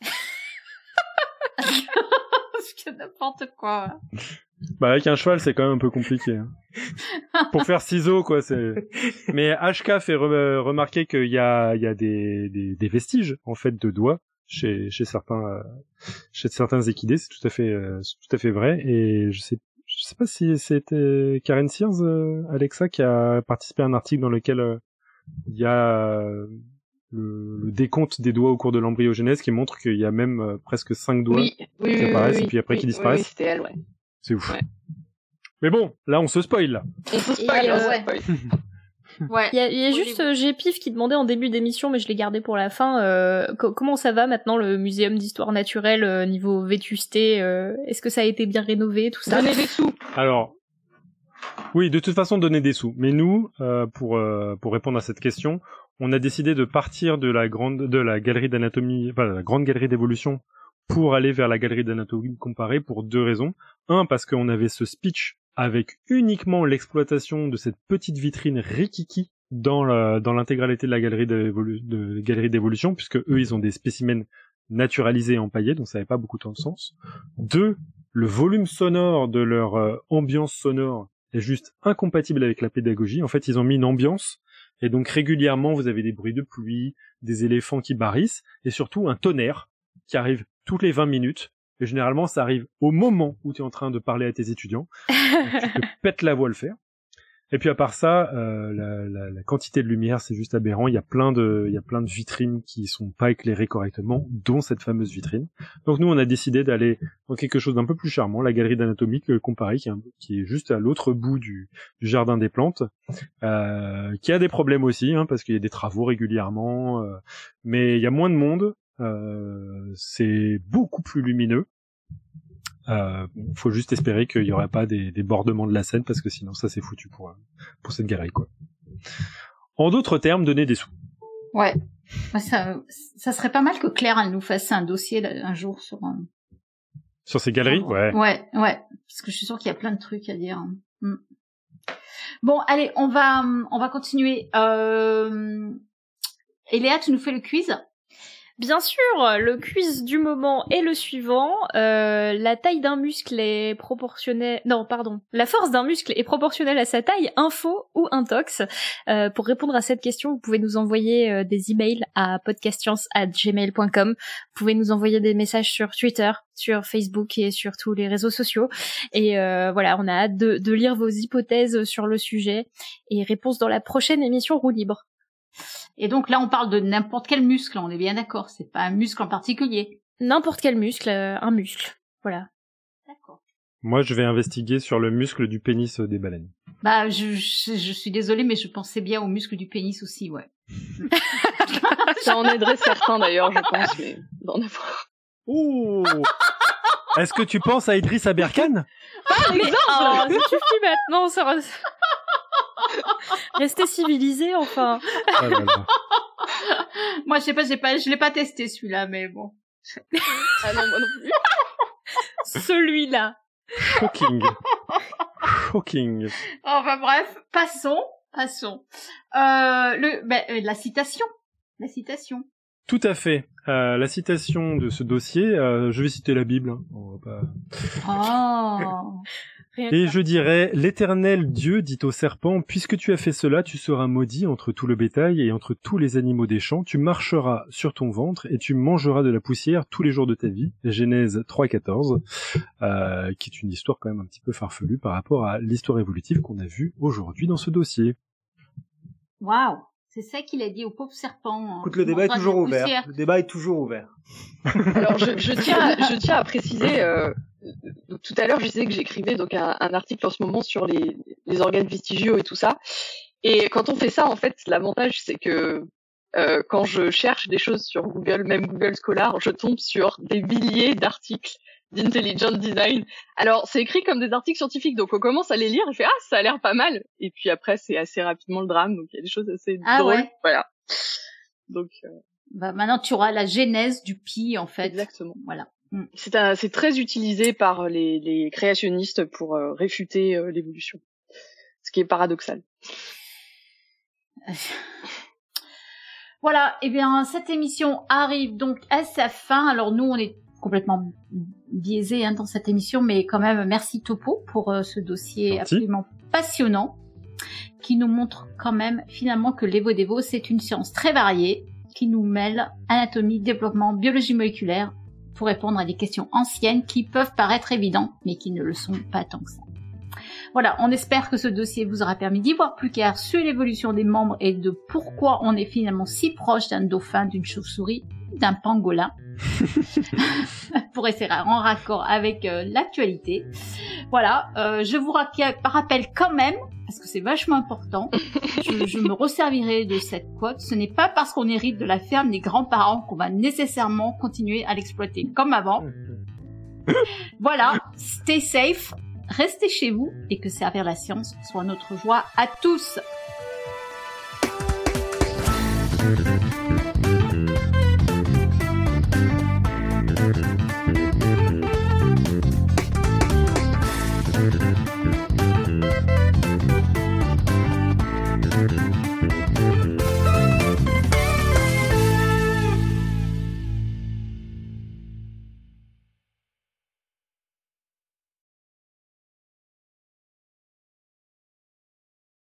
Parce que n'importe quoi. Bah avec un cheval, c'est quand même un peu compliqué. hein. Pour faire ciseaux, quoi. C'est. Mais HK fait re- remarquer qu'il y a, il y a des, des, des vestiges en fait de doigts chez chez certains euh, chez certains équidés. C'est tout à fait euh, tout à fait vrai. Et je sais je sais pas si c'était Karen Sears, euh, Alexa, qui a participé à un article dans lequel euh, il y a le, le décompte des doigts au cours de l'embryogenèse qui montre qu'il y a même presque cinq doigts. Oui, oui, qui apparaissent oui, et puis après qui disparaissent. Elle, ouais. C'est ouf. Ouais. Mais bon, là on se spoil là. On se Et, spoil, on se euh, spoil. Ouais. Il y a, il y a Faut juste euh, Gpif qui demandait en début d'émission, mais je l'ai gardé pour la fin. euh, co- comment ça va maintenant le muséum d'histoire naturelle euh, niveau vétusté euh, Est-ce que ça a été bien rénové tout ça? Donnez des sous. Alors, oui, de toute façon, donner des sous. Mais nous, euh, pour euh, pour répondre à cette question, on a décidé de partir de la grande de la galerie d'anatomie, enfin la grande galerie d'évolution, pour aller vers la galerie d'anatomie comparée pour deux raisons. Un, parce qu'on avait ce speech avec uniquement l'exploitation de cette petite vitrine rikiki dans l'intégralité de la galerie d'évolution, puisque eux, ils ont des spécimens naturalisés et empaillés, donc ça n'avait pas beaucoup de sens. Deux, le volume sonore de leur euh, ambiance sonore est juste incompatible avec la pédagogie. En fait, ils ont mis une ambiance, et donc régulièrement, vous avez des bruits de pluie, des éléphants qui barrissent, et surtout un tonnerre qui arrive toutes les 20 minutes. Et généralement, ça arrive au moment où tu es en train de parler à tes étudiants. Donc, tu te pètes la voix à le faire. Et puis à part ça, euh, la, la- la quantité de lumière, c'est juste aberrant. Il y a plein de, il y a plein de vitrines qui sont pas éclairées correctement, dont cette fameuse vitrine. Donc nous, on a décidé d'aller dans quelque chose d'un peu plus charmant, la galerie d'anatomie que comparée, qui qui est juste à l'autre bout du, du jardin des plantes, euh, qui a des problèmes aussi, hein, parce qu'il y a des travaux régulièrement, euh, mais il y a moins de monde. Euh, c'est beaucoup plus lumineux. Euh, faut juste espérer qu'il y aurait pas des, des bordements de la scène parce que sinon ça c'est foutu pour euh, pour cette galerie quoi. En d'autres termes, donner des sous. Ouais. Ça, ça serait pas mal que Claire elle nous fasse un dossier un jour sur un... Sur ces galeries, ouais. Ouais, ouais. Parce que je suis sûre qu'il y a plein de trucs à dire. Mm. Bon, allez, on va on va continuer. Euh... Et Léa, tu nous fais le quiz? Bien sûr, le quiz du moment est le suivant. Euh, la taille d'un muscle est proportionnelle... Non, pardon. La force d'un muscle est proportionnelle à sa taille, info ou intox. Euh, pour répondre à cette question, vous pouvez nous envoyer euh, des emails à podcastscience@gmail.com. Vous pouvez nous envoyer des messages sur Twitter, sur Facebook et sur tous les réseaux sociaux. Et euh, voilà, on a hâte de, de lire vos hypothèses sur le sujet et réponse dans la prochaine émission Roue Libre. Et donc là, on parle de n'importe quel muscle, on est bien d'accord. C'est pas un muscle en particulier. N'importe quel muscle, euh, un muscle. Voilà. D'accord. Moi, je vais investiguer sur le muscle du pénis des baleines. Bah, je, je, je suis désolée, mais je pensais bien au muscle du pénis aussi, ouais. Ça en aiderait certains d'ailleurs, je pense, mais d'en avoir. Ouh Est-ce que tu penses à Idriss Aberkan? Mais oh, ça suffit maintenant, ça... Restez civilisés, enfin. Ah là là. Moi, je sais pas, j'ai pas, je l'ai pas testé celui-là, mais bon. Ah non, moi non plus. Celui-là. Shocking. Shocking. Enfin bref, passons, passons. Euh, le, ben, euh, la citation, la citation. Tout à fait. Euh, la citation de ce dossier, euh, je vais citer la Bible. hein. On va pas- Oh. Rien Et je dirais, l'Éternel Dieu dit au serpent, puisque tu as fait cela, tu seras maudit entre tout le bétail et entre tous les animaux des champs, tu marcheras sur ton ventre et tu mangeras de la poussière tous les jours de ta vie. Genèse 3.14, euh, qui est une histoire quand même un petit peu farfelue par rapport à l'histoire évolutive qu'on a vue aujourd'hui dans ce dossier. Waouh. C'est ça qu'il a dit au pauvre serpent. Écoute, le débat est toujours ouvert. Le débat est toujours ouvert. Alors je, je tiens, à- je tiens à préciser. Euh, donc, tout à l'heure, je disais que j'écrivais donc un, un article en ce moment sur les, les organes vestigiaux et tout ça. Et quand on fait ça, en fait, l'avantage c'est que euh, quand je cherche des choses sur Google, même Google Scholar, je tombe sur des milliers d'articles d'intelligent design. Alors c'est écrit comme des articles scientifiques, donc on commence à les lire et fait ah ça a l'air pas mal. Et puis après c'est assez rapidement le drame, donc il y a des choses assez Ah drôles. ouais. Voilà. Donc euh, Bah, maintenant, tu auras la genèse du pi, en fait. exactement. Voilà. C'est un- c'est très utilisé par les, les créationnistes pour euh, réfuter euh, l'évolution, ce qui est paradoxal. Voilà, et bien cette émission arrive donc à sa fin. Alors nous, on est complètement biaisés hein, dans cette émission, mais quand même, merci Topo pour euh, ce dossier Gentil. absolument passionnant, qui nous montre quand même finalement que l'Evo-Devo, c'est une science très variée, qui nous mêle anatomie, développement, biologie moléculaire, pour répondre à des questions anciennes qui peuvent paraître évidentes, mais qui ne le sont pas tant que ça. Voilà, on espère que ce dossier vous aura permis d'y voir plus clair sur l'évolution des membres et de pourquoi on est finalement si proche d'un dauphin, d'une chauve-souris, d'un pangolin, pour essayer en raccord avec euh, l'actualité. Voilà, euh, je vous ra- rappelle quand même, parce que c'est vachement important, je, je me resservirai de cette quote, ce n'est pas parce qu'on hérite de la ferme des grands-parents qu'on va nécessairement continuer à l'exploiter comme avant. Voilà, stay safe, restez chez vous et que servir la science soit notre joie à tous.